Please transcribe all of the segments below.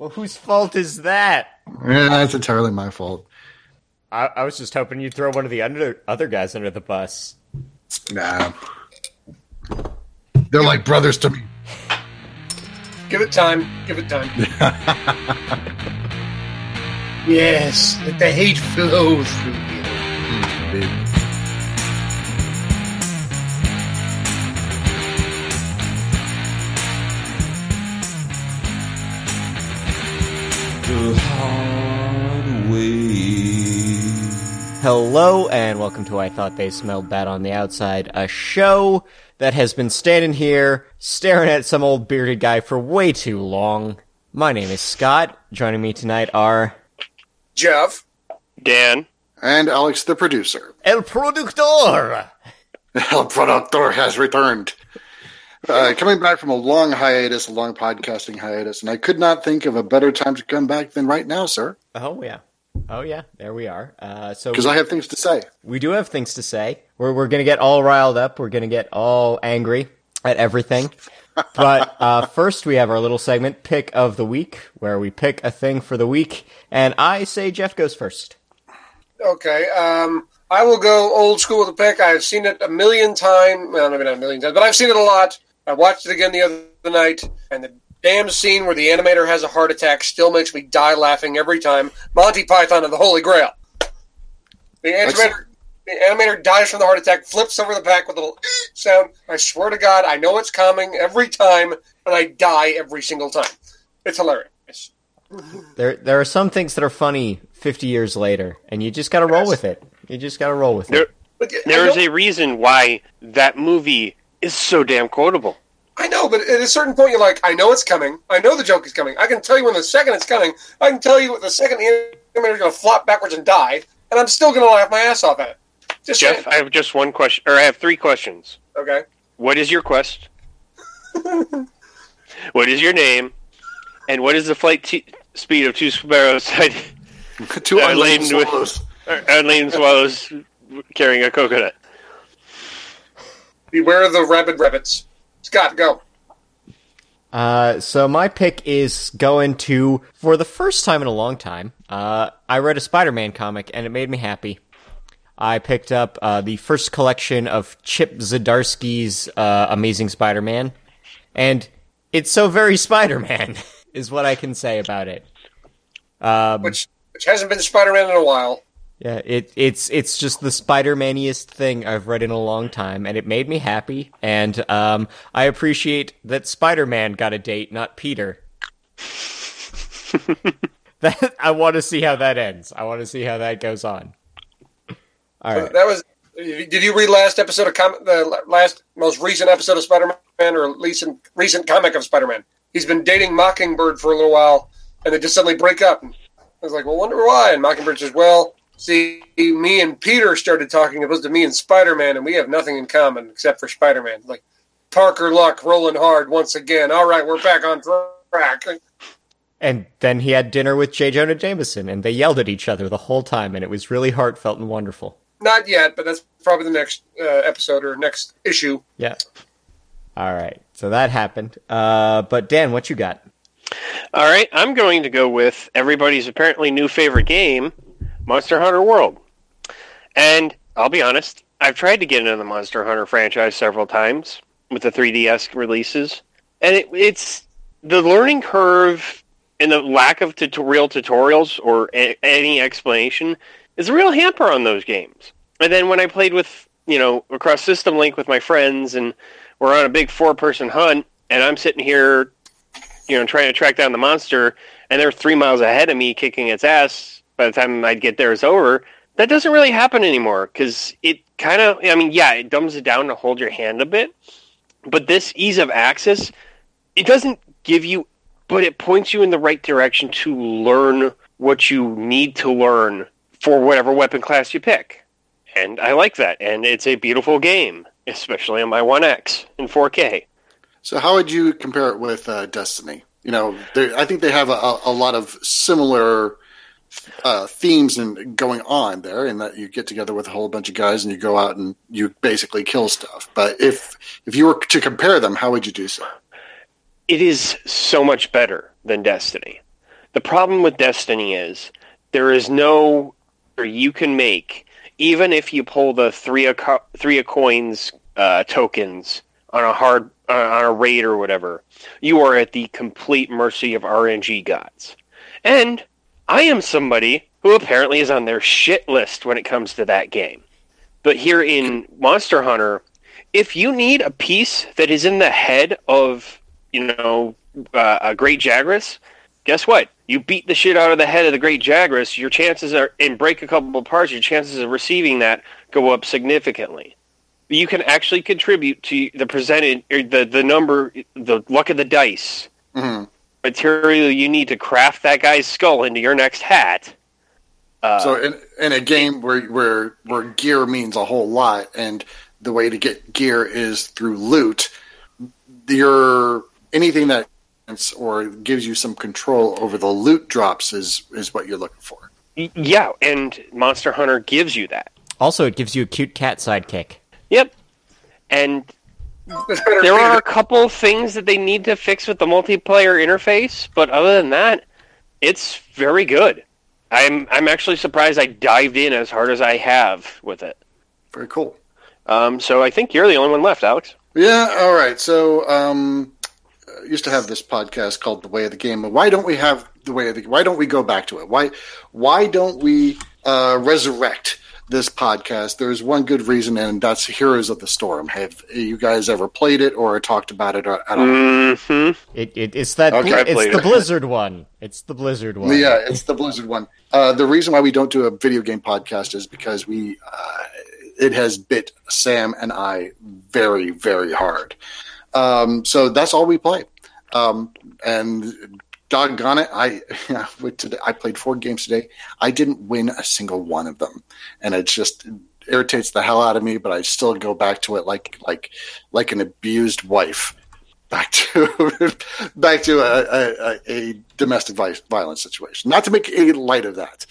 Well, whose fault is that? Yeah, that's entirely my fault. I, I was just hoping you'd throw one of the under, other guys under the bus. Nah. They're like brothers to me. Give it time. Give it time. yes, let the hate flow through you. Mm, Dude. Hello, and welcome to I Thought They Smelled Bad on the Outside, a show that has been standing here staring at some old bearded guy for way too long. My name is Scott. Joining me tonight are Jeff. Dan. And Alex, the producer. El Productor! El Productor has returned. Uh, coming back from a long hiatus, a long podcasting hiatus, and I could not think of a better time to come back than right now, sir, Oh, yeah. Oh, yeah. There we are. Uh, so because I have things to say. we do have things to say. We're, we're going to get all riled up. We're going to get all angry at everything. but uh, first, we have our little segment, Pick of the Week, where we pick a thing for the week. And I say Jeff goes first. Okay. Um, I will go old school with a pick. I've seen it a million times. Well, maybe not a million times, but I've seen it a lot. I watched it again the other night, and the damn scene where the animator has a heart attack still makes me die laughing every time. Monty Python and the Holy Grail. The animator, the animator dies from the heart attack, flips over the back with a little sound. I swear to God, I know it's coming every time, and I die every single time. It's hilarious. There, there are some things that are funny 50 years later, and you just got to roll with it. You just got to roll with There, it. There is a reason why that movie is so damn quotable. I know, but at a certain point, you're like, I know it's coming. I know the joke is coming. I can tell you when the second it's coming. I can tell you what the second the animator's going to flop backwards and die, and I'm still going to laugh my ass off at it. Just Jeff, I have just one question, or I have three questions. okay. What is your quest? what is your name? And what is the flight t- speed of two sparrows side, Two unladen laden with- swallows. unladen swallows carrying a coconut? Beware of the rabid rabbits. Scott, go. Uh, so my pick is going to, for the first time in a long time, uh, I read a Spider-Man comic and it made me happy. I picked up uh, the first collection of Chip Zdarsky's uh, Amazing Spider-Man, and it's so very Spider-Man, is what I can say about it. Um, Which which hasn't been Spider-Man in a while. Yeah, it it's it's just the Spider-Maniest thing I've read in a long time, and it made me happy. And um, I appreciate that Spider-Man got a date, not Peter. that I want to see how that ends. I want to see how that goes on. All right. That was. Did you read last episode of com- the last most recent episode of Spider-Man, or recent recent comic of Spider-Man? He's been dating Mockingbird for a little while, and they just suddenly break up. I was like, well, wonder why. And Mockingbird says, well, see, me and Peter started talking opposed to me and Spider-Man, and we have nothing in common except for Spider-Man. Like Parker Luck rolling hard once again. All right, we're back on track. And then he had dinner with J. Jonah Jameson, and they yelled at each other the whole time, and it was really heartfelt and wonderful. Not yet, but that's probably the next uh, episode or next issue. Yeah. All right. So that happened. Uh, but Dan, what you got? All right, I'm going to go with everybody's apparently new favorite game, Monster Hunter World. And I'll be honest, I've tried to get into the Monster Hunter franchise several times with the 3DS releases, and it, it's the learning curve and the lack of tut- real tutorials or a- any explanation is a real hamper on those games. And then when I played with, you know, across System Link with my friends and we're on a big four person hunt, and I'm sitting here you know, trying to track down the monster, and they're three miles ahead of me kicking its ass by the time I'd get there is over. That doesn't really happen anymore because it kind of, I mean, yeah, it dumbs it down to hold your hand a bit, but this ease of access, it doesn't give you, but it points you in the right direction to learn what you need to learn for whatever weapon class you pick. And I like that, and it's a beautiful game, especially on my One X in 4K. So, how would you compare it with uh, Destiny? You know, I think they have a, a lot of similar uh, themes and going on there, in that you get together with a whole bunch of guys and you go out and you basically kill stuff. But if if you were to compare them, how would you do so? it is so much better than Destiny. The problem with Destiny is there is no you can make even if you pull the three of co- three of coins uh, tokens on a hard uh, on a raid or whatever. You are at the complete mercy of RNG gods. And I am somebody who apparently is on their shit list when it comes to that game. But here in Monster Hunter, if you need a piece that is in the head of, you know, uh, a Great Jagras, guess what? You beat the shit out of the head of the Great Jagras, your chances are, and break a couple parts, your chances of receiving that go up significantly. You can actually contribute to the presented, or the, the number, the luck of the dice Mhm. Material you need to craft that guy's skull into your next hat. Uh, So in, in a game where where where gear means a whole lot, and the way to get gear is through loot, your anything that or gives you some control over the loot drops is is what you're looking for. yeah, and Monster Hunter gives you that. Also, it gives you a cute cat sidekick. Yep. And there are a couple things that they need to fix with the multiplayer interface, but other than that, it's very good. I'm I'm actually surprised I dived in as hard as I have with it. Very cool. Um, so I think you're the only one left, Alex. Yeah. All right. So um, I used to have this podcast called The Way of the Game. But why don't we have the way of the? Why don't we go back to it? Why why don't we uh, resurrect this podcast? There's one good reason, and that's Heroes of the Storm. Have you guys ever played it or talked about it at all? hmm It, it it's that Okay, bli- I it's played the it. Blizzard one. It's the Blizzard one. Yeah, it's the Blizzard one. Uh, the reason why we don't do a video game podcast is because we uh, it has bit Sam and I very very hard. Um, so that's all we play. Um, and doggone it, I with today, I played four games today. I didn't win a single one of them, and it just irritates the hell out of me. But I still go back to it like like like an abused wife back to back to a, a, a- a domestic violence situation. Not to make a light of that.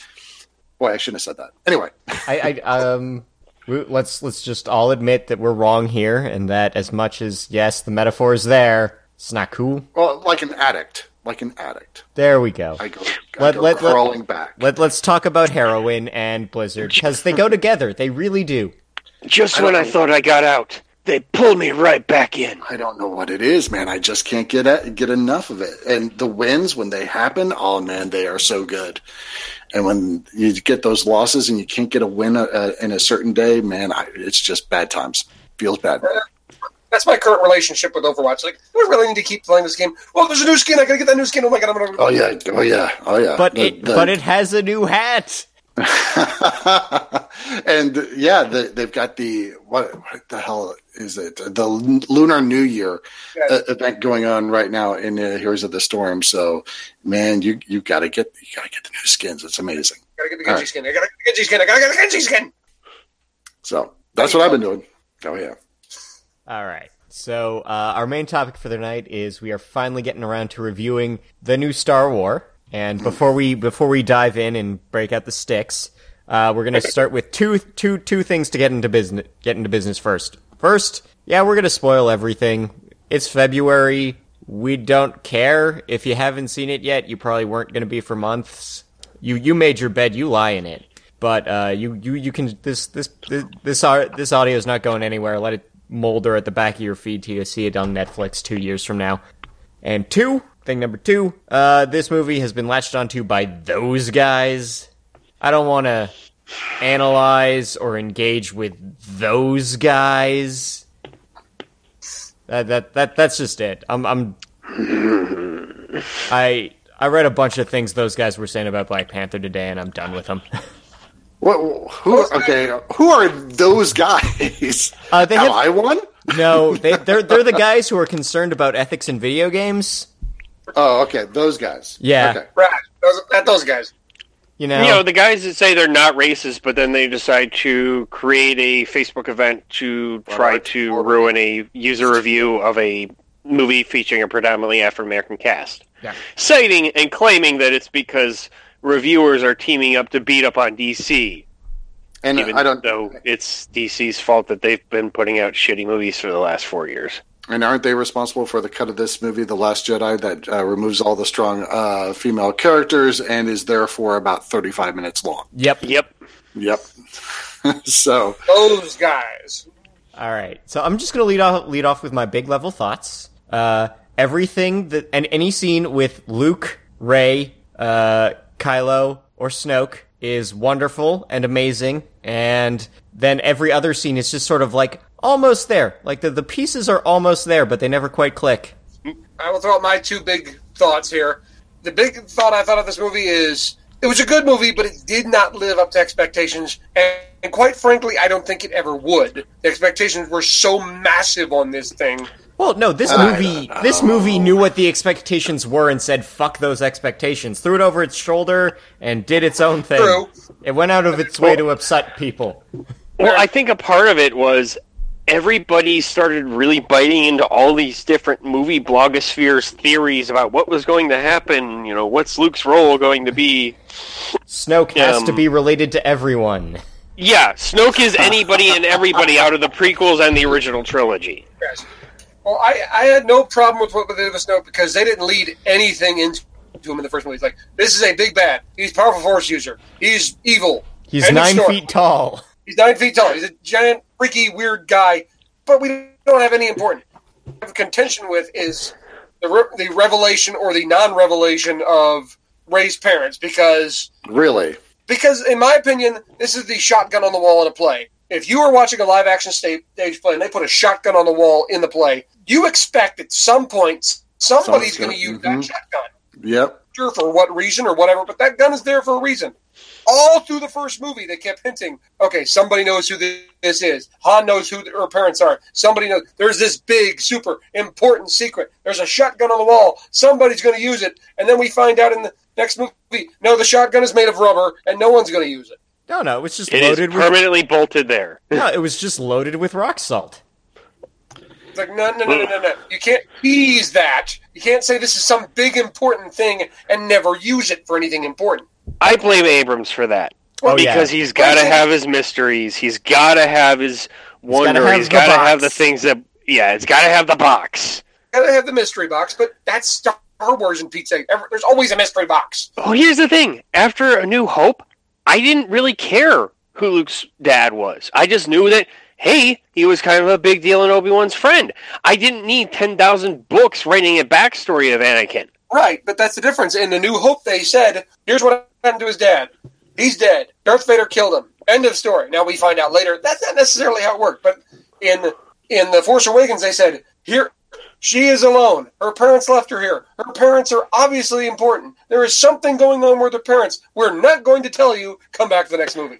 Boy, I shouldn't have said that. Anyway, I, I um let's let's just all admit that we're wrong here and that as much as yes the metaphor is there it's not cool well, like an addict, like an addict, there we go I go, I Let- go let- let- crawling back. let, let's talk about heroin and blizzard because they go together they really do Just I when I know. thought I got out, they pulled me right back in. I don't know what it is, man. I just can't get at, get enough of it. And the wins when they happen, oh man, they are so good. And when you get those losses and you can't get a win uh, in a certain day, man, I, it's just bad times. Feels bad. That's my current relationship with Overwatch. Like, do I really need to keep playing this game? Well, there's a new skin. I gotta get that new skin. Oh my god, I'm gonna. Oh yeah, oh yeah, oh yeah. but The- it the- but it has a new hat and yeah, the, they've got the what, what the hell is it? The Lunar New Year Yeah. uh, event going on right now in uh, Heroes of the Storm. So, man, you you got to get you got to get the new skins. It's amazing. gotta get the All Genji right. skin. I gotta get the Genji skin. I gotta get the Genji skin. So that's what I've been doing. Oh yeah. All right. So uh, our main topic for the night is we are finally getting around to reviewing the new star war. And before we before we dive in and break out the sticks uh, we're gonna start with two two two things to get into business get into business first. First yeah we're gonna spoil everything. It's february. We don't care. If you haven't seen it yet you probably weren't gonna be for months. You you made your bed. You lie in it. But uh, you you you can this this this this, this audio is not going anywhere. Let it molder at the back of your feed till you see it on netflix two years from now and two, thing number two, uh, this movie has been latched onto by those guys. I don't want to analyze or engage with those guys. That that that that's just it. I'm I'm I I read a bunch of things those guys were saying about Black Panther today, and I'm done with them. What? Who? Okay. Who are those guys? Uh, they Am have- I one? no, they they're they're the guys who are concerned about ethics in video games. Oh, okay. Those guys. Yeah. Okay. Right. Those, at those guys. You know, You know, the guys that say they're not racist, but then they decide to create a Facebook event to try Right. to ruin a user review of a movie featuring a predominantly African American cast. Yeah. Citing and claiming that it's because reviewers are teaming up to beat up on DC, And even I don't. though it's DC's fault that they've been putting out shitty movies for the last four years. And aren't they responsible for the cut of this movie, The Last Jedi, that uh, removes all the strong uh, female characters and is therefore about 35 minutes long? Yep. Yep. Yep. so, Those guys. All right. So I'm just gonna lead off lead off with my big level thoughts. Uh, everything that and any scene with Luke, Rey, uh, Kylo, or Snoke is wonderful and amazing, and then every other scene is just sort of like almost there. Like the the pieces are almost there, but they never quite click. I will throw out my two big thoughts here. The big thought I thought of this movie is it was a good movie, but it did not live up to expectations. And, and quite frankly, I don't think it ever would. The expectations were so massive on this thing. Well, no, this I movie this movie knew what the expectations were and said fuck those expectations. Threw it over its shoulder and did its own thing. True. It went out of its way to upset people. Well, I think a part of it was everybody started really biting into all these different movie blogospheres theories about what was going to happen. You know, what's Luke's role going to be? Snoke has Um, to be related to everyone. Yeah, Snoke is anybody and everybody out of the prequels and the original trilogy. Yes. Well, I, I had no problem with what they did with Snoke because they didn't lead anything into him in the first movie. It's like, this is a big bad. He's a powerful force user. He's evil. He's End nine feet tall. He's nine feet tall. He's a giant, freaky, weird guy. But we don't have any important. What have contention with is the re- the revelation or the non-revelation of Rey's parents because really, because in my opinion, this is the shotgun on the wall in a play. If you were watching a live action sta- stage play and they put a shotgun on the wall in the play, you expect at some point somebody's going to use mhm. that shotgun. yep. Sure, for what reason or whatever, but that gun is there for a reason. All through the first movie, they kept hinting, okay, somebody knows who this is. Han knows who her parents are. Somebody knows. There's this big, super important secret. There's a shotgun on the wall. Somebody's going to use it. And then we find out in the next movie, no, the shotgun is made of rubber and no one's going to use it. No, no, it was just It is loaded with. permanently bolted there. No, it was just loaded with rock salt. It's like, no, no, no, no, no, no. You can't tease that. You can't say this is some big, important thing and never use it for anything important. I blame Abrams for that. Oh, yeah. because he's got to have his mysteries. He's got to have his wonder. He's got to have the things that. Yeah, it's got to have the box. Gotta have the mystery box, but that's Star Wars and Pizza. There's always a mystery box. Oh, here's the thing. After A New Hope, I didn't really care who Luke's dad was. I just knew that, hey, he was kind of a big deal and Obi Wan's friend. I didn't need 10,000 books writing a backstory of Anakin. Right, but that's the difference. In The New Hope, they said, here's what happened to his dad. He's dead. Darth Vader killed him. End of story. Now we find out later that's not necessarily how it worked, but in in The Force Awakens, they said, here, she is alone. Her parents left her here. Her parents are obviously important. There is something going on with her parents. We're not going to tell you. Come back to the next movie.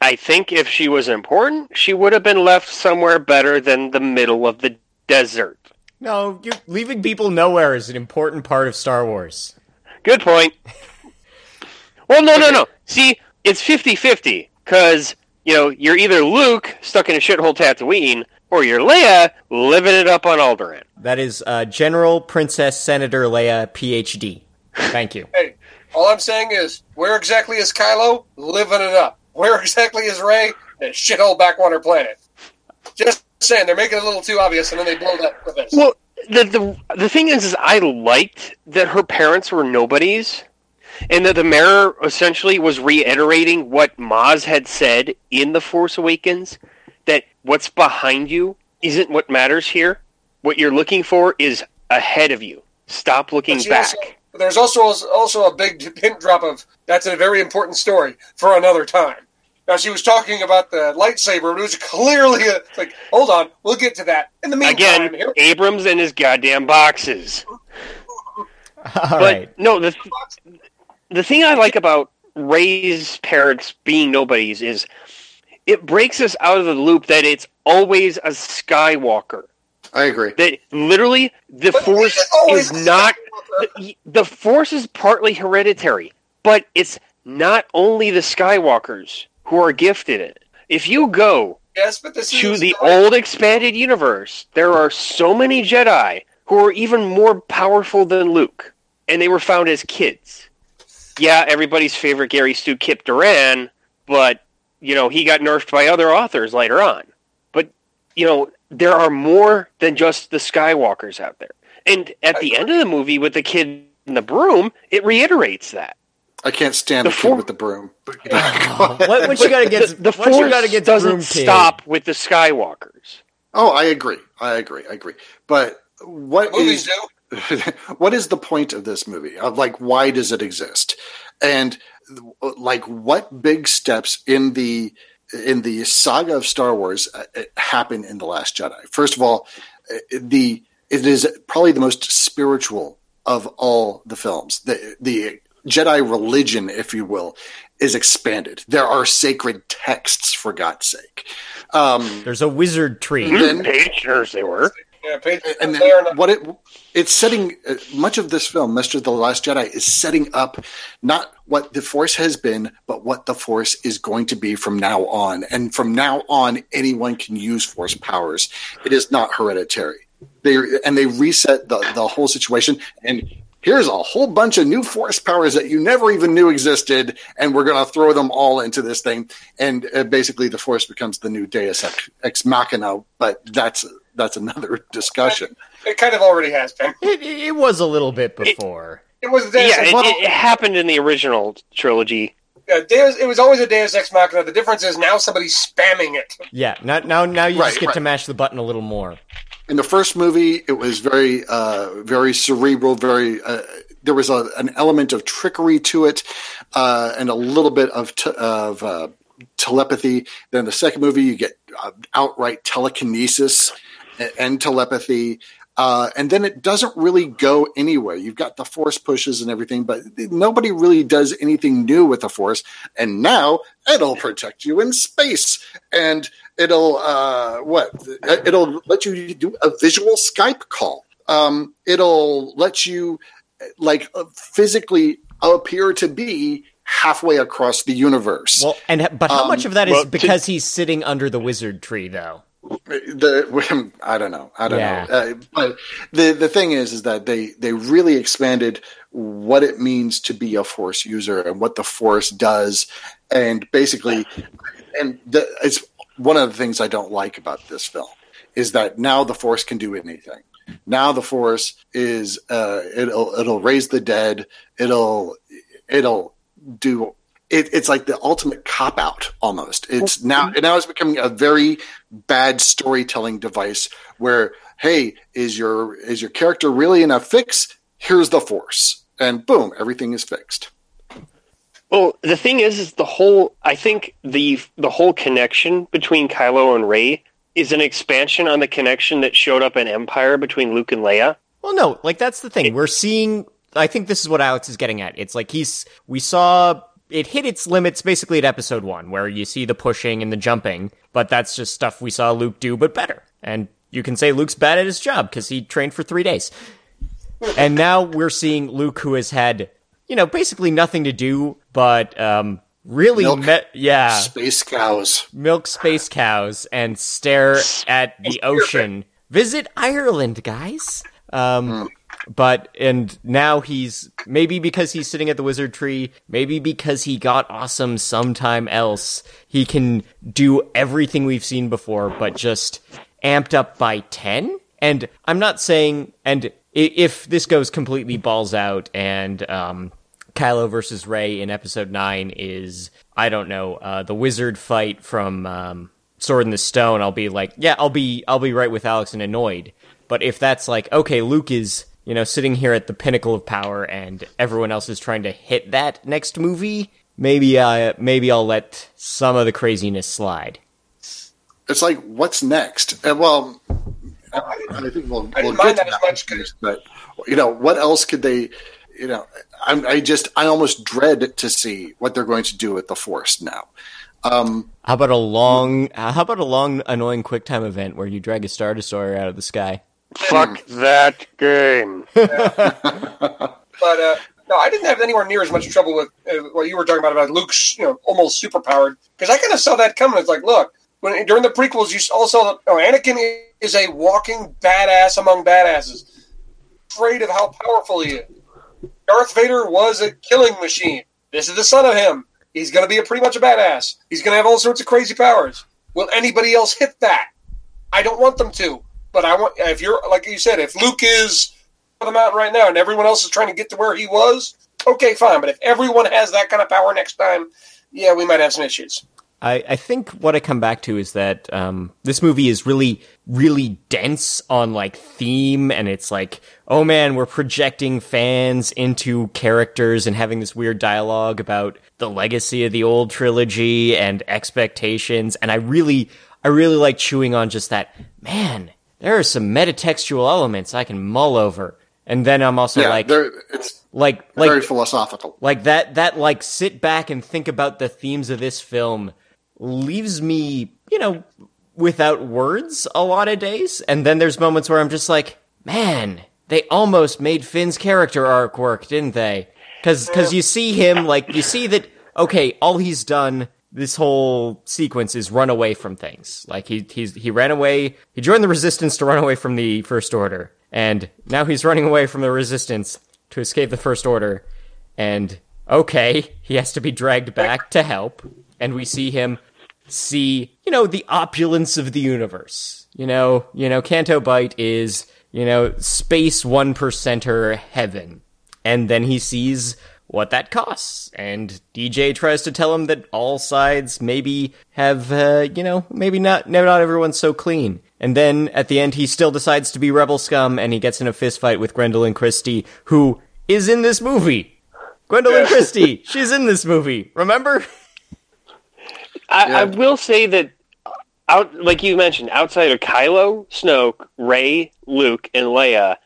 I think if she was important, she would have been left somewhere better than the middle of the desert. No, you, leaving people nowhere is an important part of Star Wars. Good point. well, no, no, no. See, it's 50 50 because, you know, you're either Luke stuck in a shithole Tatooine or you're Leia living it up on Alderaan. That is uh, General Princess Senator Leia, PhD. Thank you. Hey, all I'm saying is, where exactly is Kylo? Living it up. Where exactly is Rey? That shithole backwater planet. Just saying, they're making it a little too obvious, and then they blow that with this. Well, the, the the thing is, is I liked that her parents were nobodies, and that the mirror essentially was reiterating what Maz had said in The Force Awakens, that what's behind you isn't what matters here. What you're looking for is ahead of you. Stop looking But back. also- there's also also a big hint drop of that's a very important story for another time. Now she was talking about the lightsaber, but it was clearly a, like, hold on, we'll get to that. In the meantime, Again, here, Abrams and his goddamn boxes. All but right. no, the the thing I like about Rey's parents being nobodies is it breaks us out of the loop that it's always a Skywalker. I agree. That literally the But Force is not the, the Force is partly hereditary, but it's not only the Skywalkers who are gifted it. If you go yes, but this to is the old expanded universe, there are so many Jedi who are even more powerful than Luke, and they were found as kids. Yeah, everybody's favorite Gary Stu Kip Durron, but you know he got nerfed by other authors later on. But you know, there are more than just the Skywalkers out there. And at the end of the movie with the kid in the broom, it reiterates that. I can't stand The the, for- kid with the broom. what, what you got against the, the what you force got against doesn't Broom Kid? stop with the Skywalkers. Oh, I agree. I agree. I agree. But what Movies is do. what is the point of this movie? Of like, why does it exist? And like, what big steps in the in the saga of Star Wars uh, uh, happen in the Last Jedi? First of all, uh, the it is probably the most spiritual of all the films. The the Jedi religion, if you will, is expanded. There are sacred texts, for God's sake. Um, There's a wizard tree. Then- Page nurse they were. Yeah, and then what it it's setting uh, much of this film master of the last jedi is setting up not what the force has been but what the force is going to be from now on. And from now on anyone can use force powers. It is not hereditary. They and they reset the the whole situation. And here's a whole bunch of new force powers that you never even knew existed and we're going to throw them all into this thing and uh, basically the force becomes the new deus ex, ex machina but that's that's another discussion it kind of already has been. It, it, it was a little bit before. It was a Deus Yeah, Ex it, Machina. it happened in the original trilogy. Yeah, Deus, it was always a Deus Ex Machina. The difference is now somebody's spamming it. Yeah, now now now you Right, just get right. to mash the button a little more. In the first movie it was very uh very cerebral very uh, there was a, an element of trickery to it uh and a little bit of t- of uh telepathy then the second movie you get uh, outright telekinesis and, and telepathy uh, and then it doesn't really go anywhere. You've got the force pushes and everything, but nobody really does anything new with the force. And now it'll protect you in space, and it'll uh, what? It'll let you do a visual Skype call. Um, it'll let you like uh, physically appear to be halfway across the universe. Well, and but how Um, much of that is well, to- because he's sitting under the wizard tree, though? the I don't know. I don't Yeah. know. Uh, but the the thing is, is that they they really expanded what it means to be a force user and what the force does, and basically, and the, it's one of the things I don't like about this film is that now the force can do anything. Now the force is uh, it'll it'll raise the dead. It'll it'll do it, it's like the ultimate cop out almost. It's now it now it's becoming a very bad storytelling device where hey, is your is your character really in a fix? Here's the force. And boom, everything is fixed. Well, the thing is, is the whole. I think the the whole connection between Kylo and Rey is an expansion on the connection that showed up in Empire between Luke and Leia. Well, no, like that's the thing. We're seeing. I think this is what Alex is getting at. It's like he's. We saw it hit its limits basically at episode one, where you see the pushing and the jumping, but that's just stuff we saw Luke do, but better. And you can say Luke's bad at his job because he trained for three days. And now we're seeing Luke, who has had, you know, basically nothing to do but um, really, Milk. met, yeah, Space cows. milk space cows and stare at the ocean. Visit Ireland, guys. Um, but and now he's maybe because he's sitting at the wizard tree, maybe because he got awesome sometime else, he can do everything we've seen before, but just amped up by ten. And I'm not saying, and if this goes completely balls out and um, Kylo versus Rey in episode nine is I don't know uh, the wizard fight from um, Sword in the Stone. I'll be like, yeah, I'll be I'll be right with Alex and annoyed. But if that's like, okay, Luke is you know sitting here at the pinnacle of power, and everyone else is trying to hit that next movie, maybe uh, maybe I'll let some of the craziness slide. It's like what's next? And well, I, I think we'll, we'll didn't get to that as much 'cause- but you know what else could they? You know, I'm, I just I almost dread to see what they're going to do with the Force now. Um, How about a long? uh, How about a long, annoying QuickTime event where you drag a star destroyer out of the sky? Fuck that game. But uh, no, I didn't have anywhere near as much trouble with uh, what you were talking about about Luke's, you know, almost superpowered. Because I kind of saw that coming. It's like, look, when during the prequels, you all saw that oh, Anakin is a walking badass among badasses, afraid of how powerful he is. Darth Vader was a killing machine. This is the son of him. He's going to be a pretty much a badass. He's going to have all sorts of crazy powers. Will anybody else hit that? I don't want them to, but I want if you're like you said, if Luke is on the mountain right now and everyone else is trying to get to where he was, okay, fine. But if everyone has that kind of power next time, yeah, we might have some issues. I, I think what I come back to is that um, this movie is really, really dense on like theme, and it's like, oh man, we're projecting fans into characters and having this weird dialogue about the legacy of the old trilogy and expectations. And I really, I really like chewing on just that. Man, there are some metatextual elements I can mull over, and then I'm also Yeah, like, it's like, like very philosophical. like that that like sit back and think about the themes of this film leaves me you know without words a lot of days. And then there's moments where i'm just like man they almost made finn's character arc work didn't they? Because because you see him like you see that okay all he's done this whole sequence is run away from things. Like he he's he ran away he joined the resistance to run away from the first order. And now he's running away from the resistance to escape the first order. And okay, he has to be dragged back to help, and we see him see, you know, the opulence of the universe. You know, you know, Canto Bight is, you know, space one percenter heaven. And then he sees what that costs. And DJ tries to tell him that all sides maybe have, uh, you know, maybe not, no, not everyone's so clean. And then at the end, he still decides to be rebel scum and he gets in a fist fight with Gwendoline Christie, who is in this movie. Gwendoline Christie, she's in this movie. Remember? I, I will say that out like you mentioned, outside of Kylo, Snoke, Rey, Luke, and Leia,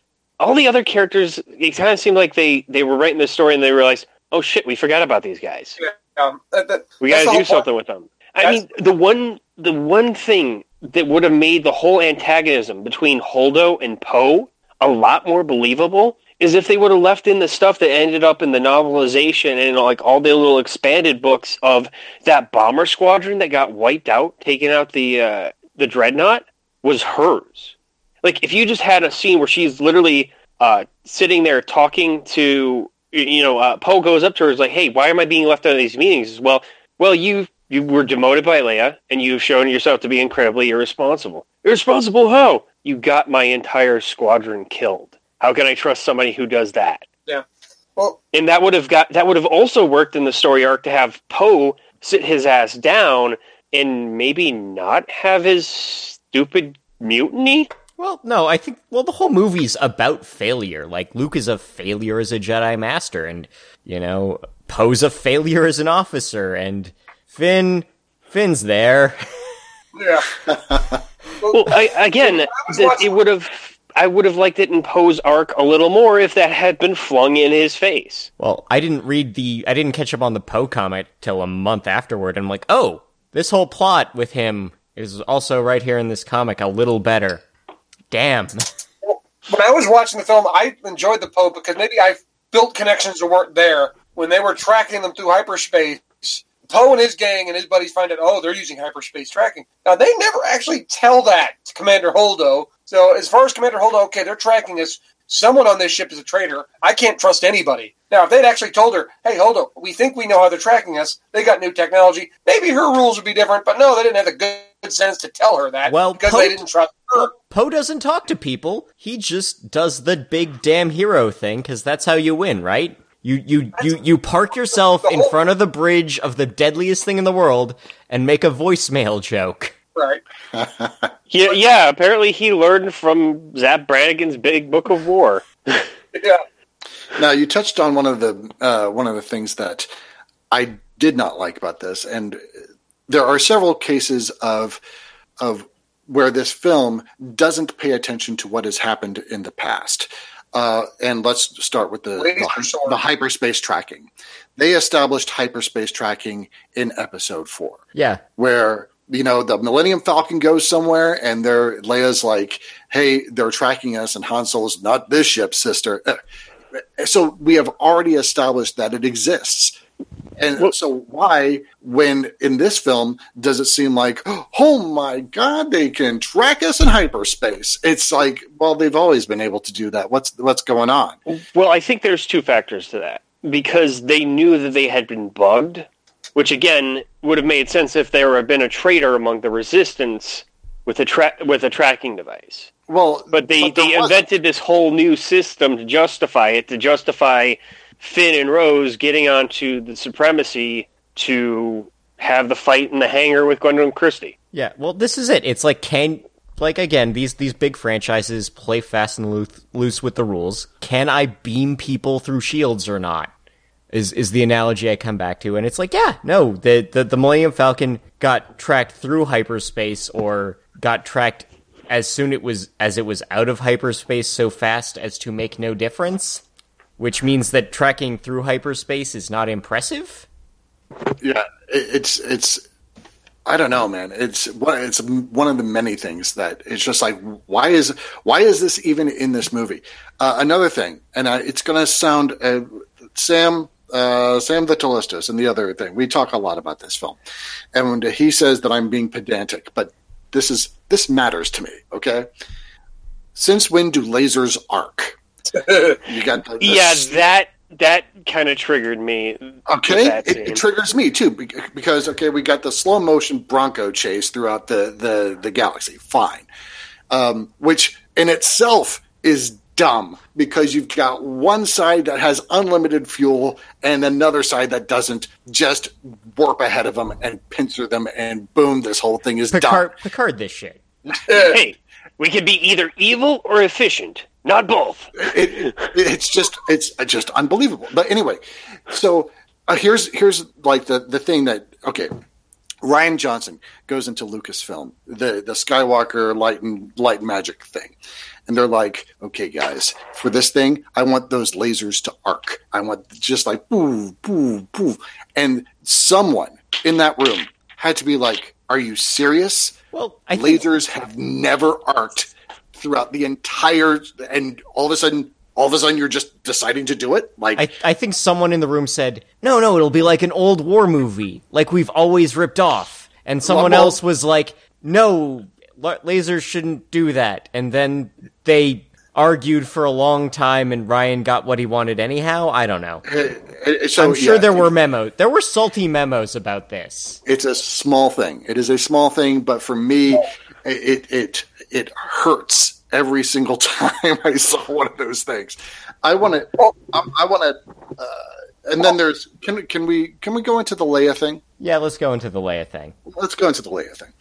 all the other characters it kind of seemed like they they were writing the story and they realized, oh shit, we forgot about these guys. Um, that, that, We got to do something with them. I That's- mean, the one the one thing that would have made the whole antagonism between Holdo and Poe a lot more believable is if they would have left in the stuff that ended up in the novelization and like all the little expanded books of that bomber squadron that got wiped out, taking out the uh, the dreadnought was hers. Like if you just had a scene where she's literally uh, sitting there talking to you know uh, Poe goes up to her is like, hey, why am I being left out of these meetings? Well, well you you were demoted by Leia and you've shown yourself to be incredibly irresponsible. Irresponsible how? You got my entire squadron killed. How can I trust somebody who does that? Yeah. Well, And that would have got that would have also worked in the story arc to have Poe sit his ass down and maybe not have his stupid mutiny. Well, no, I think well the whole movie's about failure. Like Luke is a failure as a Jedi master and you know, Poe's a failure as an officer and Finn Finn's there. yeah. Well, I, again, was that it would have. I would have liked it in Poe's arc a little more if that had been flung in his face. Well, I didn't read the I didn't catch up on the Poe comic till a month afterward and I'm like, "Oh, this whole plot with him is also right here in this comic a little better." Damn. when I was watching the film, I enjoyed the Poe because maybe I built connections that weren't there when they were tracking them through hyperspace. Poe and his gang and his buddies find out, oh, they're using hyperspace tracking. Now they never actually tell that to Commander Holdo. So as far as Commander Holdo, okay, they're tracking us. Someone on this ship is a traitor. I can't trust anybody. Now, if they'd actually told her, hey, Holdo, we think we know how they're tracking us. They got new technology. Maybe her rules would be different, but no, they didn't have the good sense to tell her that Well, because Poe- they didn't trust her. Poe doesn't talk to people. He just does the big damn hero thing because that's how you win, right? You you you you park yourself in front of the bridge of the deadliest thing in the world and make a voicemail joke. Right. Yeah, yeah. Apparently, he learned from Zapp Brannigan's Big Book of War. Yeah. Now you touched on one of the uh, one of the things that I did not like about this, and there are several cases of of where this film doesn't pay attention to what has happened in the past. Uh, and let's start with the the, the hyperspace tracking. They established hyperspace tracking in episode four Yeah, where you know the Millennium Falcon goes somewhere and they're Leia's like, "Hey, they're tracking us," and Han Solo's not this ship, sister. Uh, So we have already established that it exists. And Well- so why, when in this film, does it seem like, oh my god, they can track us in hyperspace? It's like, well, they've always been able to do that. What's what's going on? Well, I think there's two factors to that because they knew that they had been bugged, which again would have made sense if there had been a traitor among the resistance with a tra- with a tracking device. Well, But they, there they was- invented this whole new system to justify it, to justify Finn and Rose getting onto the supremacy to have the fight in the hangar with Gwendoline Christie. Yeah, well, this is it. It's like can like again these these big franchises play fast and loose, loose with the rules. Can I beam people through shields or not? Is is the analogy I come back to, and it's like, yeah, no, the the, the Millennium Falcon got tracked through hyperspace or got tracked as soon it was as it was out of hyperspace so fast as to make no difference, which means that tracking through hyperspace is not impressive. Yeah, it's it's. I don't know, man. It's. It's one of the many things that it's just like, why is why is this even in this movie? Uh, another thing, and I, it's going to sound uh, Sam. Uh, Sam the Telestos and the other thing. We talk a lot about this film, and he says that I'm being pedantic, but this is this matters to me. Okay, since when do lasers arc? You got the, the Yeah, that that kind of triggered me. Okay, it, it triggers me too because okay, we got the slow motion Bronco chase throughout the the the galaxy. Fine, um, which in itself is dumb because you've got one side that has unlimited fuel and another side that doesn't. Just warp ahead of them and pincer them, and boom, this whole thing is Picard, Picard, this shit. hey, we could be either evil or efficient, not both. done. It, it's just it's just unbelievable. But anyway, so uh, here's here's like the the thing that okay. Rian Johnson goes into Lucasfilm, the the Skywalker light and light magic thing, and they're like, "Okay, guys, for this thing, I want those lasers to arc. I want just like boo, boo, boo." And someone in that room had to be like, "Are you serious? Well, I think Lasers have never arced throughout the entire, and all of a sudden." All of a sudden, you're just deciding to do it. Like, I, I think someone in the room said, "No, no, it'll be like an old war movie, like we've always ripped off." And someone Well, else was like, "No, lasers shouldn't do that." And then they argued for a long time, and Rian got what he wanted anyhow. I don't know. uh, so, I'm sure yeah, there were memos. There were salty memos about this. it's a small thing. It is a small thing, but for me, it it it hurts every single time I saw one of those things. I want to. I, I want to. Uh, and then there's can can we can we go into the Leia thing? Yeah, let's go into the Leia thing. Let's go into the Leia thing.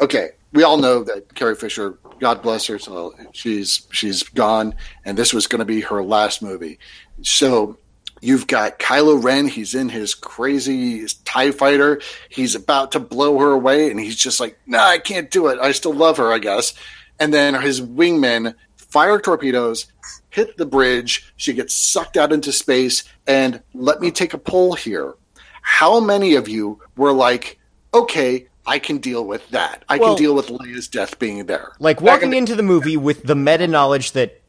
Okay, we all know that Carrie Fisher, God bless her, so she's she's gone, and this was going to be her last movie. So you've got Kylo Ren. He's in his crazy Tie Fighter. He's about to blow her away, and he's just like, "Nah, I can't do it. I still love her, I guess." And then his wingmen fire torpedoes, hit the bridge. She gets sucked out into space. And let me take a poll here. How many of you were like, okay, I can deal with that. I Well- can deal with Leia's death being there. Like walking into the movie with the meta knowledge that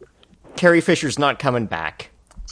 Carrie Fisher's not coming back.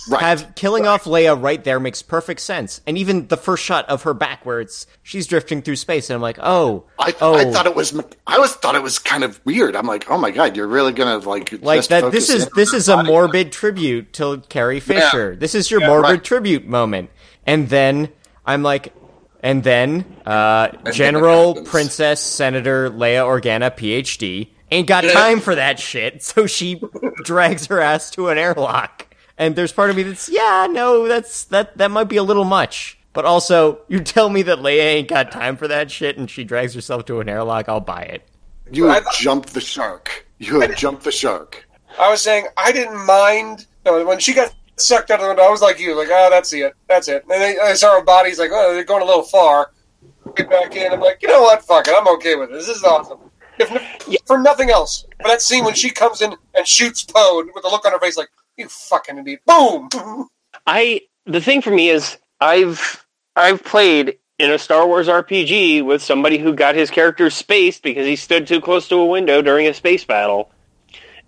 Right. Have killing off Leia right there makes perfect sense, and even the first shot of her back, where it's she's drifting through space, and I'm like, oh, I, oh, I thought it was. I was thought it was kind of weird. I'm like, oh my god, you're really gonna like like just that. This is this is a morbid tribute to Carrie Fisher. This is your Yeah, morbid right. tribute moment, and then I'm like, and then uh, then it General happens. Princess Senator Leia Organa, PhD, ain't got time for that shit, so she drags her ass to an airlock. And there's part of me that's yeah, no, that's that that might be a little much. But also, you tell me that Leia ain't got time for that shit, and she drags herself to an airlock, I'll buy it. You I have jumped the shark. You have jumped the shark. I was saying I didn't mind no, when she got sucked out of the window. I was like you, like, oh, that's it, that's it. And then I saw her body's like, oh, they're going a little far. Get back in. I'm like, you know what? Fuck it. I'm okay with this. This is awesome. If n- for nothing else, but that scene when she comes in and shoots Poe with the look on her face, like, you fucking idiot. Boom. I the thing for me is I've I've played in a Star Wars RPG with somebody who got his character spaced because he stood too close to a window during a space battle,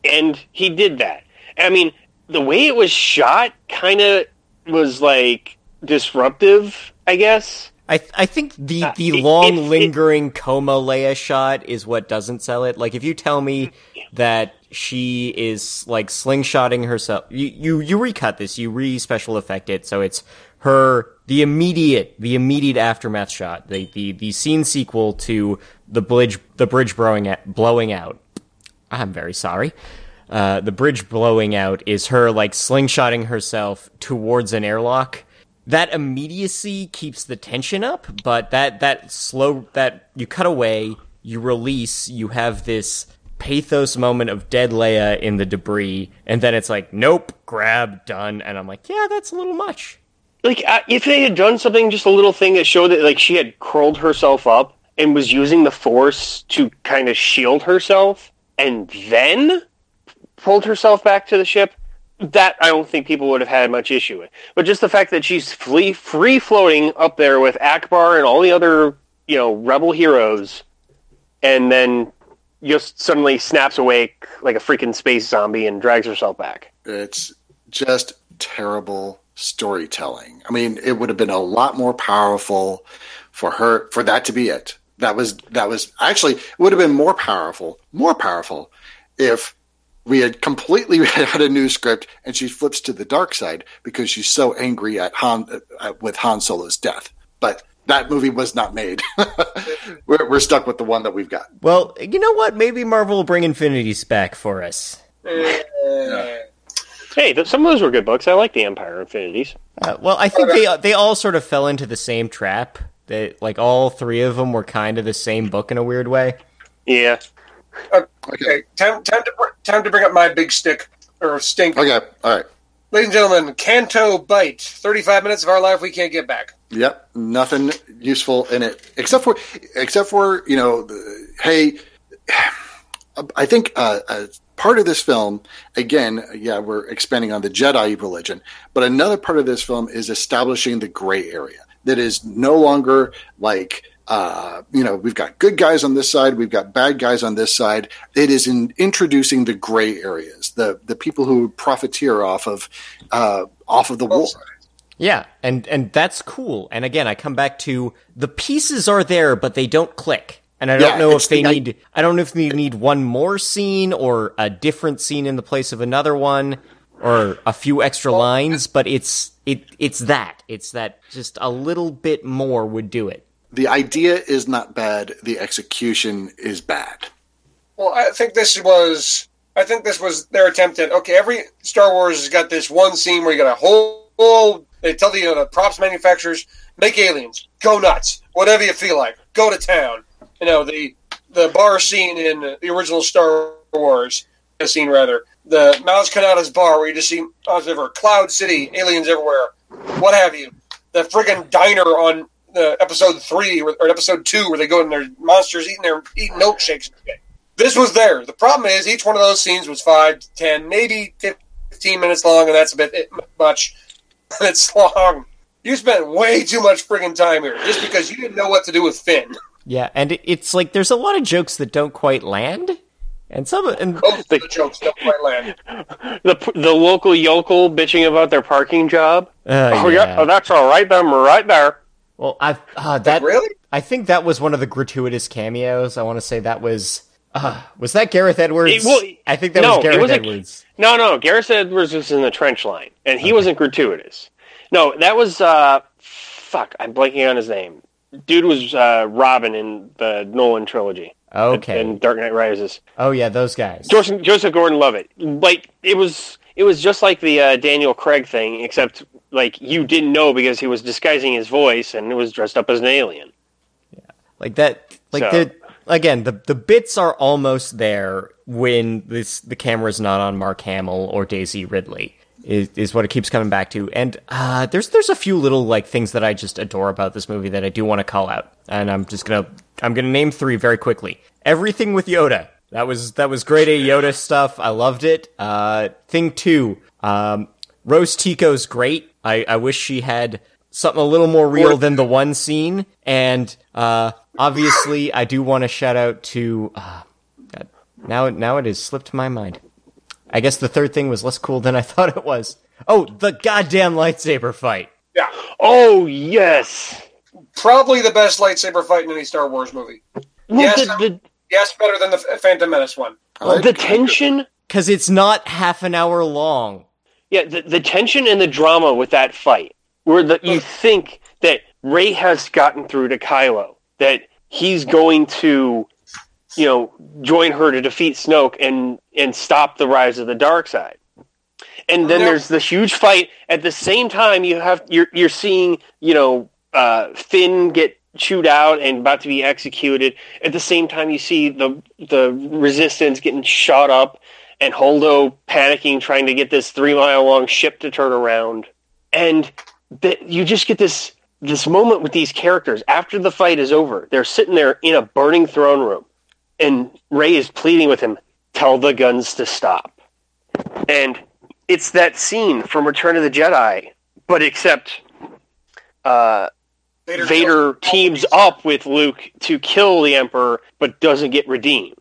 and he did that. I mean, the way it was shot kind of was like disruptive, I guess. I th- I think the Uh, the it- long it- it- lingering coma Leia shot is what doesn't sell it. Like if you tell me that she is like slingshotting herself, you you you recut this, you re special effect it, so it's her the immediate the immediate aftermath shot, the the the scene sequel to the bridge the bridge blowing out, blowing out. I'm very sorry. Uh, the bridge blowing out is her like slingshotting herself towards an airlock. That immediacy keeps the tension up, but that that slow that you cut away, you release, you have this pathos moment of dead Leia in the debris, and then it's like, nope, grab, done, and I'm like, yeah, that's a little much. Like uh, if they had done something, just a little thing that showed that like she had curled herself up and was using the force to kind of shield herself, and then pulled herself back to the ship. That I don't think people would have had much issue with. But just the fact that she's free free floating up there with Ackbar and all the other you know rebel heroes, and then just suddenly snaps awake like a freaking space zombie and drags herself back. It's just terrible storytelling. I mean, it would have been a lot more powerful for her for that to be it. That was that was actually it would have been more powerful, more powerful if we had completely had a new script and she flips to the dark side because she's so angry at Han uh, with Han Solo's death. But that movie was not made. we're, we're stuck with the one that we've got. Well, you know what? Maybe Marvel will bring Infinities back for us. Uh, Hey, th- some of those were good books. I like the Empire Infinities. Uh, well, I think they they all sort of fell into the same trap. That like all three of them were kind of the same book in a weird way. Yeah. Okay, time, time to time to bring up my big stick or stink. Okay, all right. Ladies and gentlemen, Canto Bight. Thirty-five minutes of our life we can't get back. Yep, nothing useful in it except for except for you know, the, hey, I think uh, uh, part of this film again, yeah, we're expanding on the Jedi religion, but another part of this film is establishing the gray area that is no longer like. Uh, you know, we've got good guys on this side, we've got bad guys on this side. It is in introducing the gray areas, the the people who profiteer off of uh, off of the war. Yeah, and and that's cool. And again, I come back to the pieces are there, but they don't click. And I don't Yeah, know if they the- need. I don't know if they need one more scene or a different scene in the place of another one, or a few extra lines. But it's it it's that it's that just a little bit more would do it. The idea is not bad, the execution is bad. Well, I think this was. I think this was their attempt at. Okay, every Star Wars has got this one scene where you got a whole. whole they tell the, you know, the props manufacturers make aliens go nuts, whatever you feel like, go to town. You know the the bar scene in the original Star Wars the scene rather the Maz Kanata's bar where you just see Maz River, Cloud City, aliens everywhere, what have you. The friggin' diner on uh, episode three or, or episode two where they go and their monsters eating their eating milkshakes. This was there. The problem is each one of those scenes was five, ten, maybe fifteen minutes long, and that's a bit it- much. It's long. You spent way too much friggin' time here just because you didn't know what to do with Finn. Yeah, and it's like there's a lot of jokes that don't quite land, and some of- and Most of the jokes don't quite land. The the local yokel bitching about their parking job. uh, oh yeah, oh, that's all right. Them right there. Well, I uh, that Really? I think that was one of the gratuitous cameos. I want to say that was uh, was that Gareth Edwards? It- well, I think that no, was Gareth was a- Edwards. No, no. Gareth Edwards was in the trench line, and he wasn't gratuitous. No, that was uh, fuck. I'm blanking on his name. Dude was uh, Robin in the Nolan trilogy. Okay. And Dark Knight Rises. oh yeah, those guys. Joseph, Joseph Gordon-Levitt. Like it was, it was just like the uh, Daniel Craig thing, except like you didn't know because he was disguising his voice and was dressed up as an alien. Yeah, like that. Like So- the again the the bits are almost there when this the camera's not on Mark Hamill or Daisy Ridley. Is, is what it keeps coming back to, and uh, there's there's a few little like things that I just adore about this movie that I do want to call out, and I'm just gonna I'm gonna name three very quickly. Everything with Yoda, that was that was grade A Yoda stuff. I loved it. Uh, thing two, um, Rose Tico's great. I, I wish she had something a little more real than the one scene. And uh, obviously, I do want to shout out to. Uh, God, now, now it has slipped my mind. I guess the third thing was less cool than I thought it was. Oh, the goddamn lightsaber fight. Yeah. Oh yes. Probably the best lightsaber fight in any Star Wars movie. Well, Yes, the, the, Yes, better than the Phantom Menace one. I- the tension Because it's not half an hour long. Yeah, the, the tension and the drama with that fight, where the, you think that Rey has gotten through to Kylo, that he's going to, you know, join her to defeat Snoke and and stop the rise of the dark side. And then Yeah. there's the huge fight. At the same time, you have you're you're seeing you know uh, Finn get chewed out and about to be executed. At the same time, you see the the resistance getting shot up and Holdo panicking, trying to get this three mile long ship to turn around. And that you just get this this moment with these characters after the fight is over. They're sitting there in a burning throne room, and Rey is pleading with him, "Tell the guns to stop." And it's that scene from Return of the Jedi, but except uh, Vader kills- teams up with Luke to kill the Emperor, but doesn't get redeemed.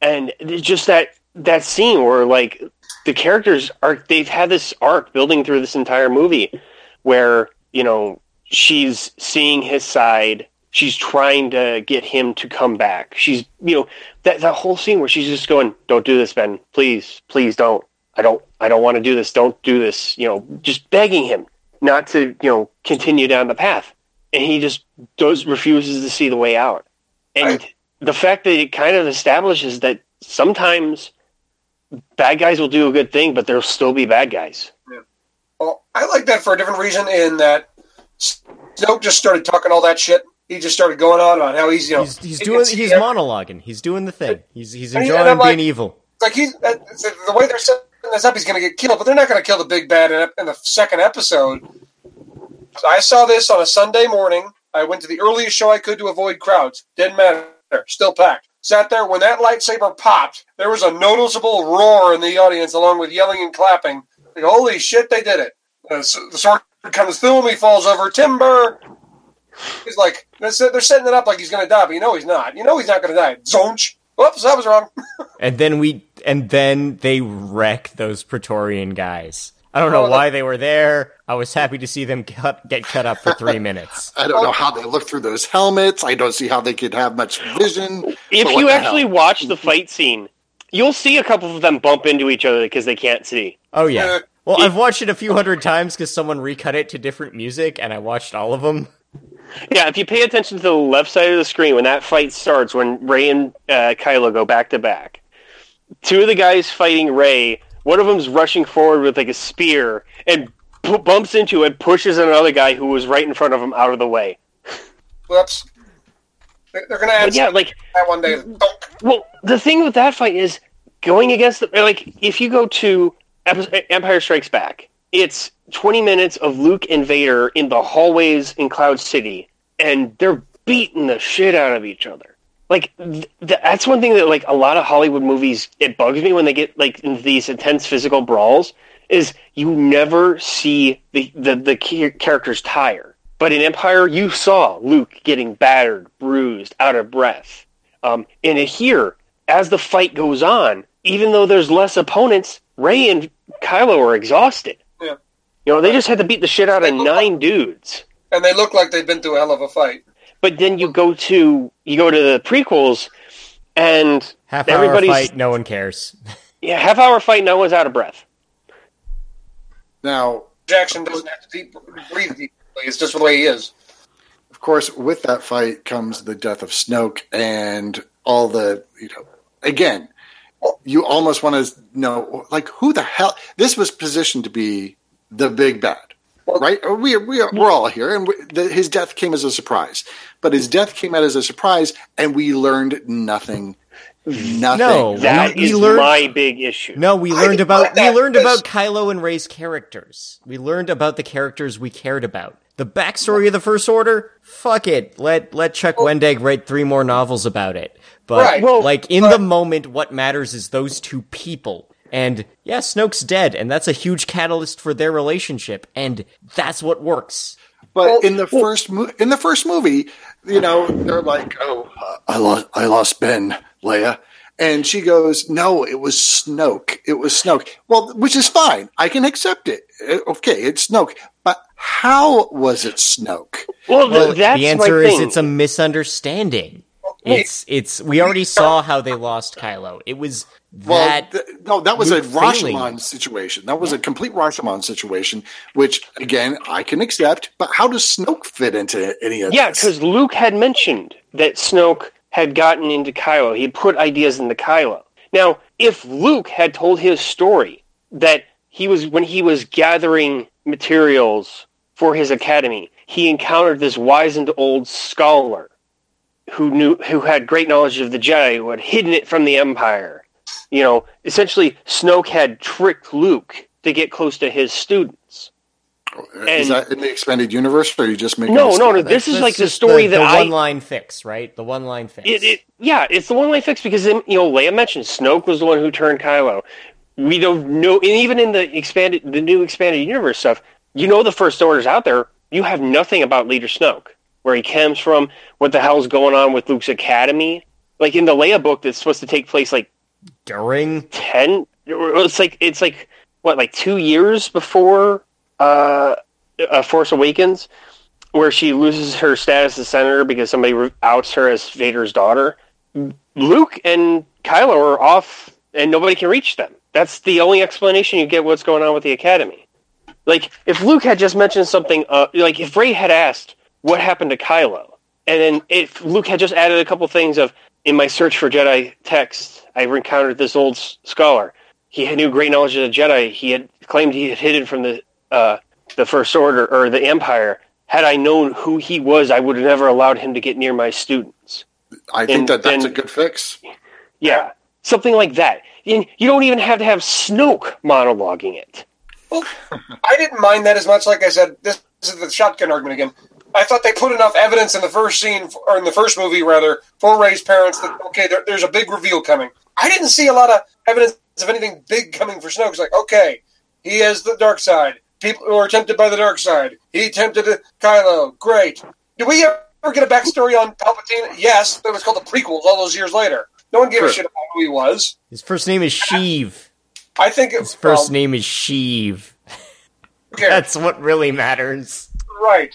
And it's just that that scene where like the characters are they've had this arc building through this entire movie where, you know, she's seeing his side, she's trying to get him to come back. She's you know, that that whole scene where she's just going, Don't do this, Ben. Please, please don't. I don't I don't want to do this. Don't do this. You know, just begging him not to, you know, continue down the path. And he just does refuses to see the way out. And the fact that it kind of establishes that sometimes bad guys will do a good thing, but there'll still be bad guys. Well, I like that for a different reason. In that Snoke just started talking all that shit. He just started going on about how he's you know He's, he's doing. He's monologuing. He's doing the thing. He's he's And he- enjoying and like- being evil. like he's uh, the way they're setting this up. He's going to get killed, but they're not going to kill the big bad in, in the second episode. I saw this on a Sunday morning. I went to the earliest show I could to avoid crowds. Didn't matter. Still packed. Sat there when that lightsaber popped. There was a noticeable roar in the audience, along with yelling and clapping. Like, holy shit, they did it! Uh, the sword comes through him. He falls over. Timber. He's like, they're they're setting it up like he's going to die, but you know he's not. You know he's not going to die. Zonch. Whoops, that was wrong. And then we and then they wreck those Praetorian guys. I don't know why they were there. I was happy to see them cut, get cut up for three minutes. I don't know how they look through those helmets. I don't see how they could have much vision. If you actually hell? watch the fight scene, you'll see a couple of them bump into each other because they can't see. Oh yeah. Well, I've watched it a few hundred times because someone recut it to different music, and I watched all of them. Yeah, if you pay attention to the left side of the screen when that fight starts, when Rey and uh, Kylo go back to back, two of the guys fighting Rey, one of them's rushing forward with like a spear and p- bumps into it, pushes another guy who was right in front of him out of the way. Whoops. They're going to add yeah, like that one day. Well, the thing with that fight is going against the like if you go to Empire Strikes Back, it's 20 minutes of Luke and Vader in the hallways in Cloud City, and they're beating the shit out of each other. Like th- th- that's one thing that like a lot of Hollywood movies it bugs me when they get like these intense physical brawls is you never see the the, the characters tire. But in Empire, you saw Luke getting battered, bruised, out of breath. Um, and here, as the fight goes on, even though there's less opponents, Rey and Kylo are exhausted. Yeah. You know, they just had to beat the shit out of nine dudes. And they look like they've been through a hell of a fight. But then you go to you go to the prequels, and Half hour everybody's fight, no one cares. yeah, half hour fight, no one's out of breath. Now, Jackson doesn't have to deep, breathe deeply. It's just the way he is. of course, with that fight comes the death of Snoke and all the, you know, again, you almost want to know, like, who the hell? This was positioned to be the big bad, right? We, we are, we're all here, and we, the, his death came as a surprise. But his death came out as a surprise, and we learned nothing. Nothing. No. That we is learned- my big issue. No, we learned didn't about we learned because- about Kylo and Rey's characters. We learned about the characters we cared about. The backstory of the First Order, fuck it. Let let Chuck Wendig write three more novels about it. But Right. Well, like in but- the moment, what matters is those two people. And yeah, Snoke's dead, and that's a huge catalyst for their relationship, and that's what works. But Well, in the first mo- in the first movie, you know, they're like, "Oh, uh, I lost I lost Ben, Leia," and she goes, "No, it was Snoke. It was Snoke." Well, which is fine. I can accept it. Uh, Okay, it's Snoke. But how was it Snoke? Well, Well, that's the answer my is thing. it's a misunderstanding. It's it's we already saw how they lost Kylo. It was Well, that th- no, that was a Luke failing. Rashomon situation. That was a complete Rashomon situation, which again I can accept. But how does Snoke fit into any of Yeah, this? Yeah, because Luke had mentioned that Snoke had gotten into Kylo. He had put ideas into Kylo. Now, if Luke had told his story that he was when he was gathering materials for his academy, he encountered this wizened old scholar who knew who had great knowledge of the Jedi, who had hidden it from the Empire. You know, essentially, Snoke had tricked Luke to get close to his students. is that in the expanded universe, or are you just making? No, a no, no. statement? This is like the story the, that the I one line fix, right? The one line fix. It, it, yeah, it's the one line fix because you know Leia mentioned Snoke was the one who turned Kylo. We don't know, and even in the expanded, the new expanded universe stuff, you know the First Order's out there. You have nothing about Leader Snoke, where he comes from, what the hell's going on with Luke's academy. Like in the Leia book, that's supposed to take place like During ten. It's like it's like what, like two years before uh, uh, Force Awakens, where she loses her status as senator because somebody outs her as Vader's daughter. Luke and Kylo are off, and nobody can reach them. That's the only explanation you get what's going on with the Academy. Like if Luke had just mentioned something, uh, like if Rey had asked what happened to Kylo, and then if Luke had just added a couple things of in my search for Jedi texts, I encountered this old s- scholar. He had knew great knowledge of the Jedi. He had claimed he had hidden from the uh, the First Order or the Empire. Had I known who he was, I would have never allowed him to get near my students. I think and- that that's a good fix. Yeah, something like that. You, you don't even have to have Snoke monologuing it. Well, I didn't mind that as much. Like I said, this, this is the shotgun argument again. I thought they put enough evidence in the first scene, or in the first movie rather, for Rey's parents that okay, there, there's a big reveal coming. I didn't see a lot of evidence of anything big coming for Snoke. It's like okay, he has the dark side. People who are tempted by the dark side. He tempted Kylo. Great. Do we ever get a backstory on Palpatine? Yes, but it was called the prequels all those years later. No one gave a shit about who he was. his first name is Sheev. I think it, His first well, name is Sheev. That's what really matters. Right.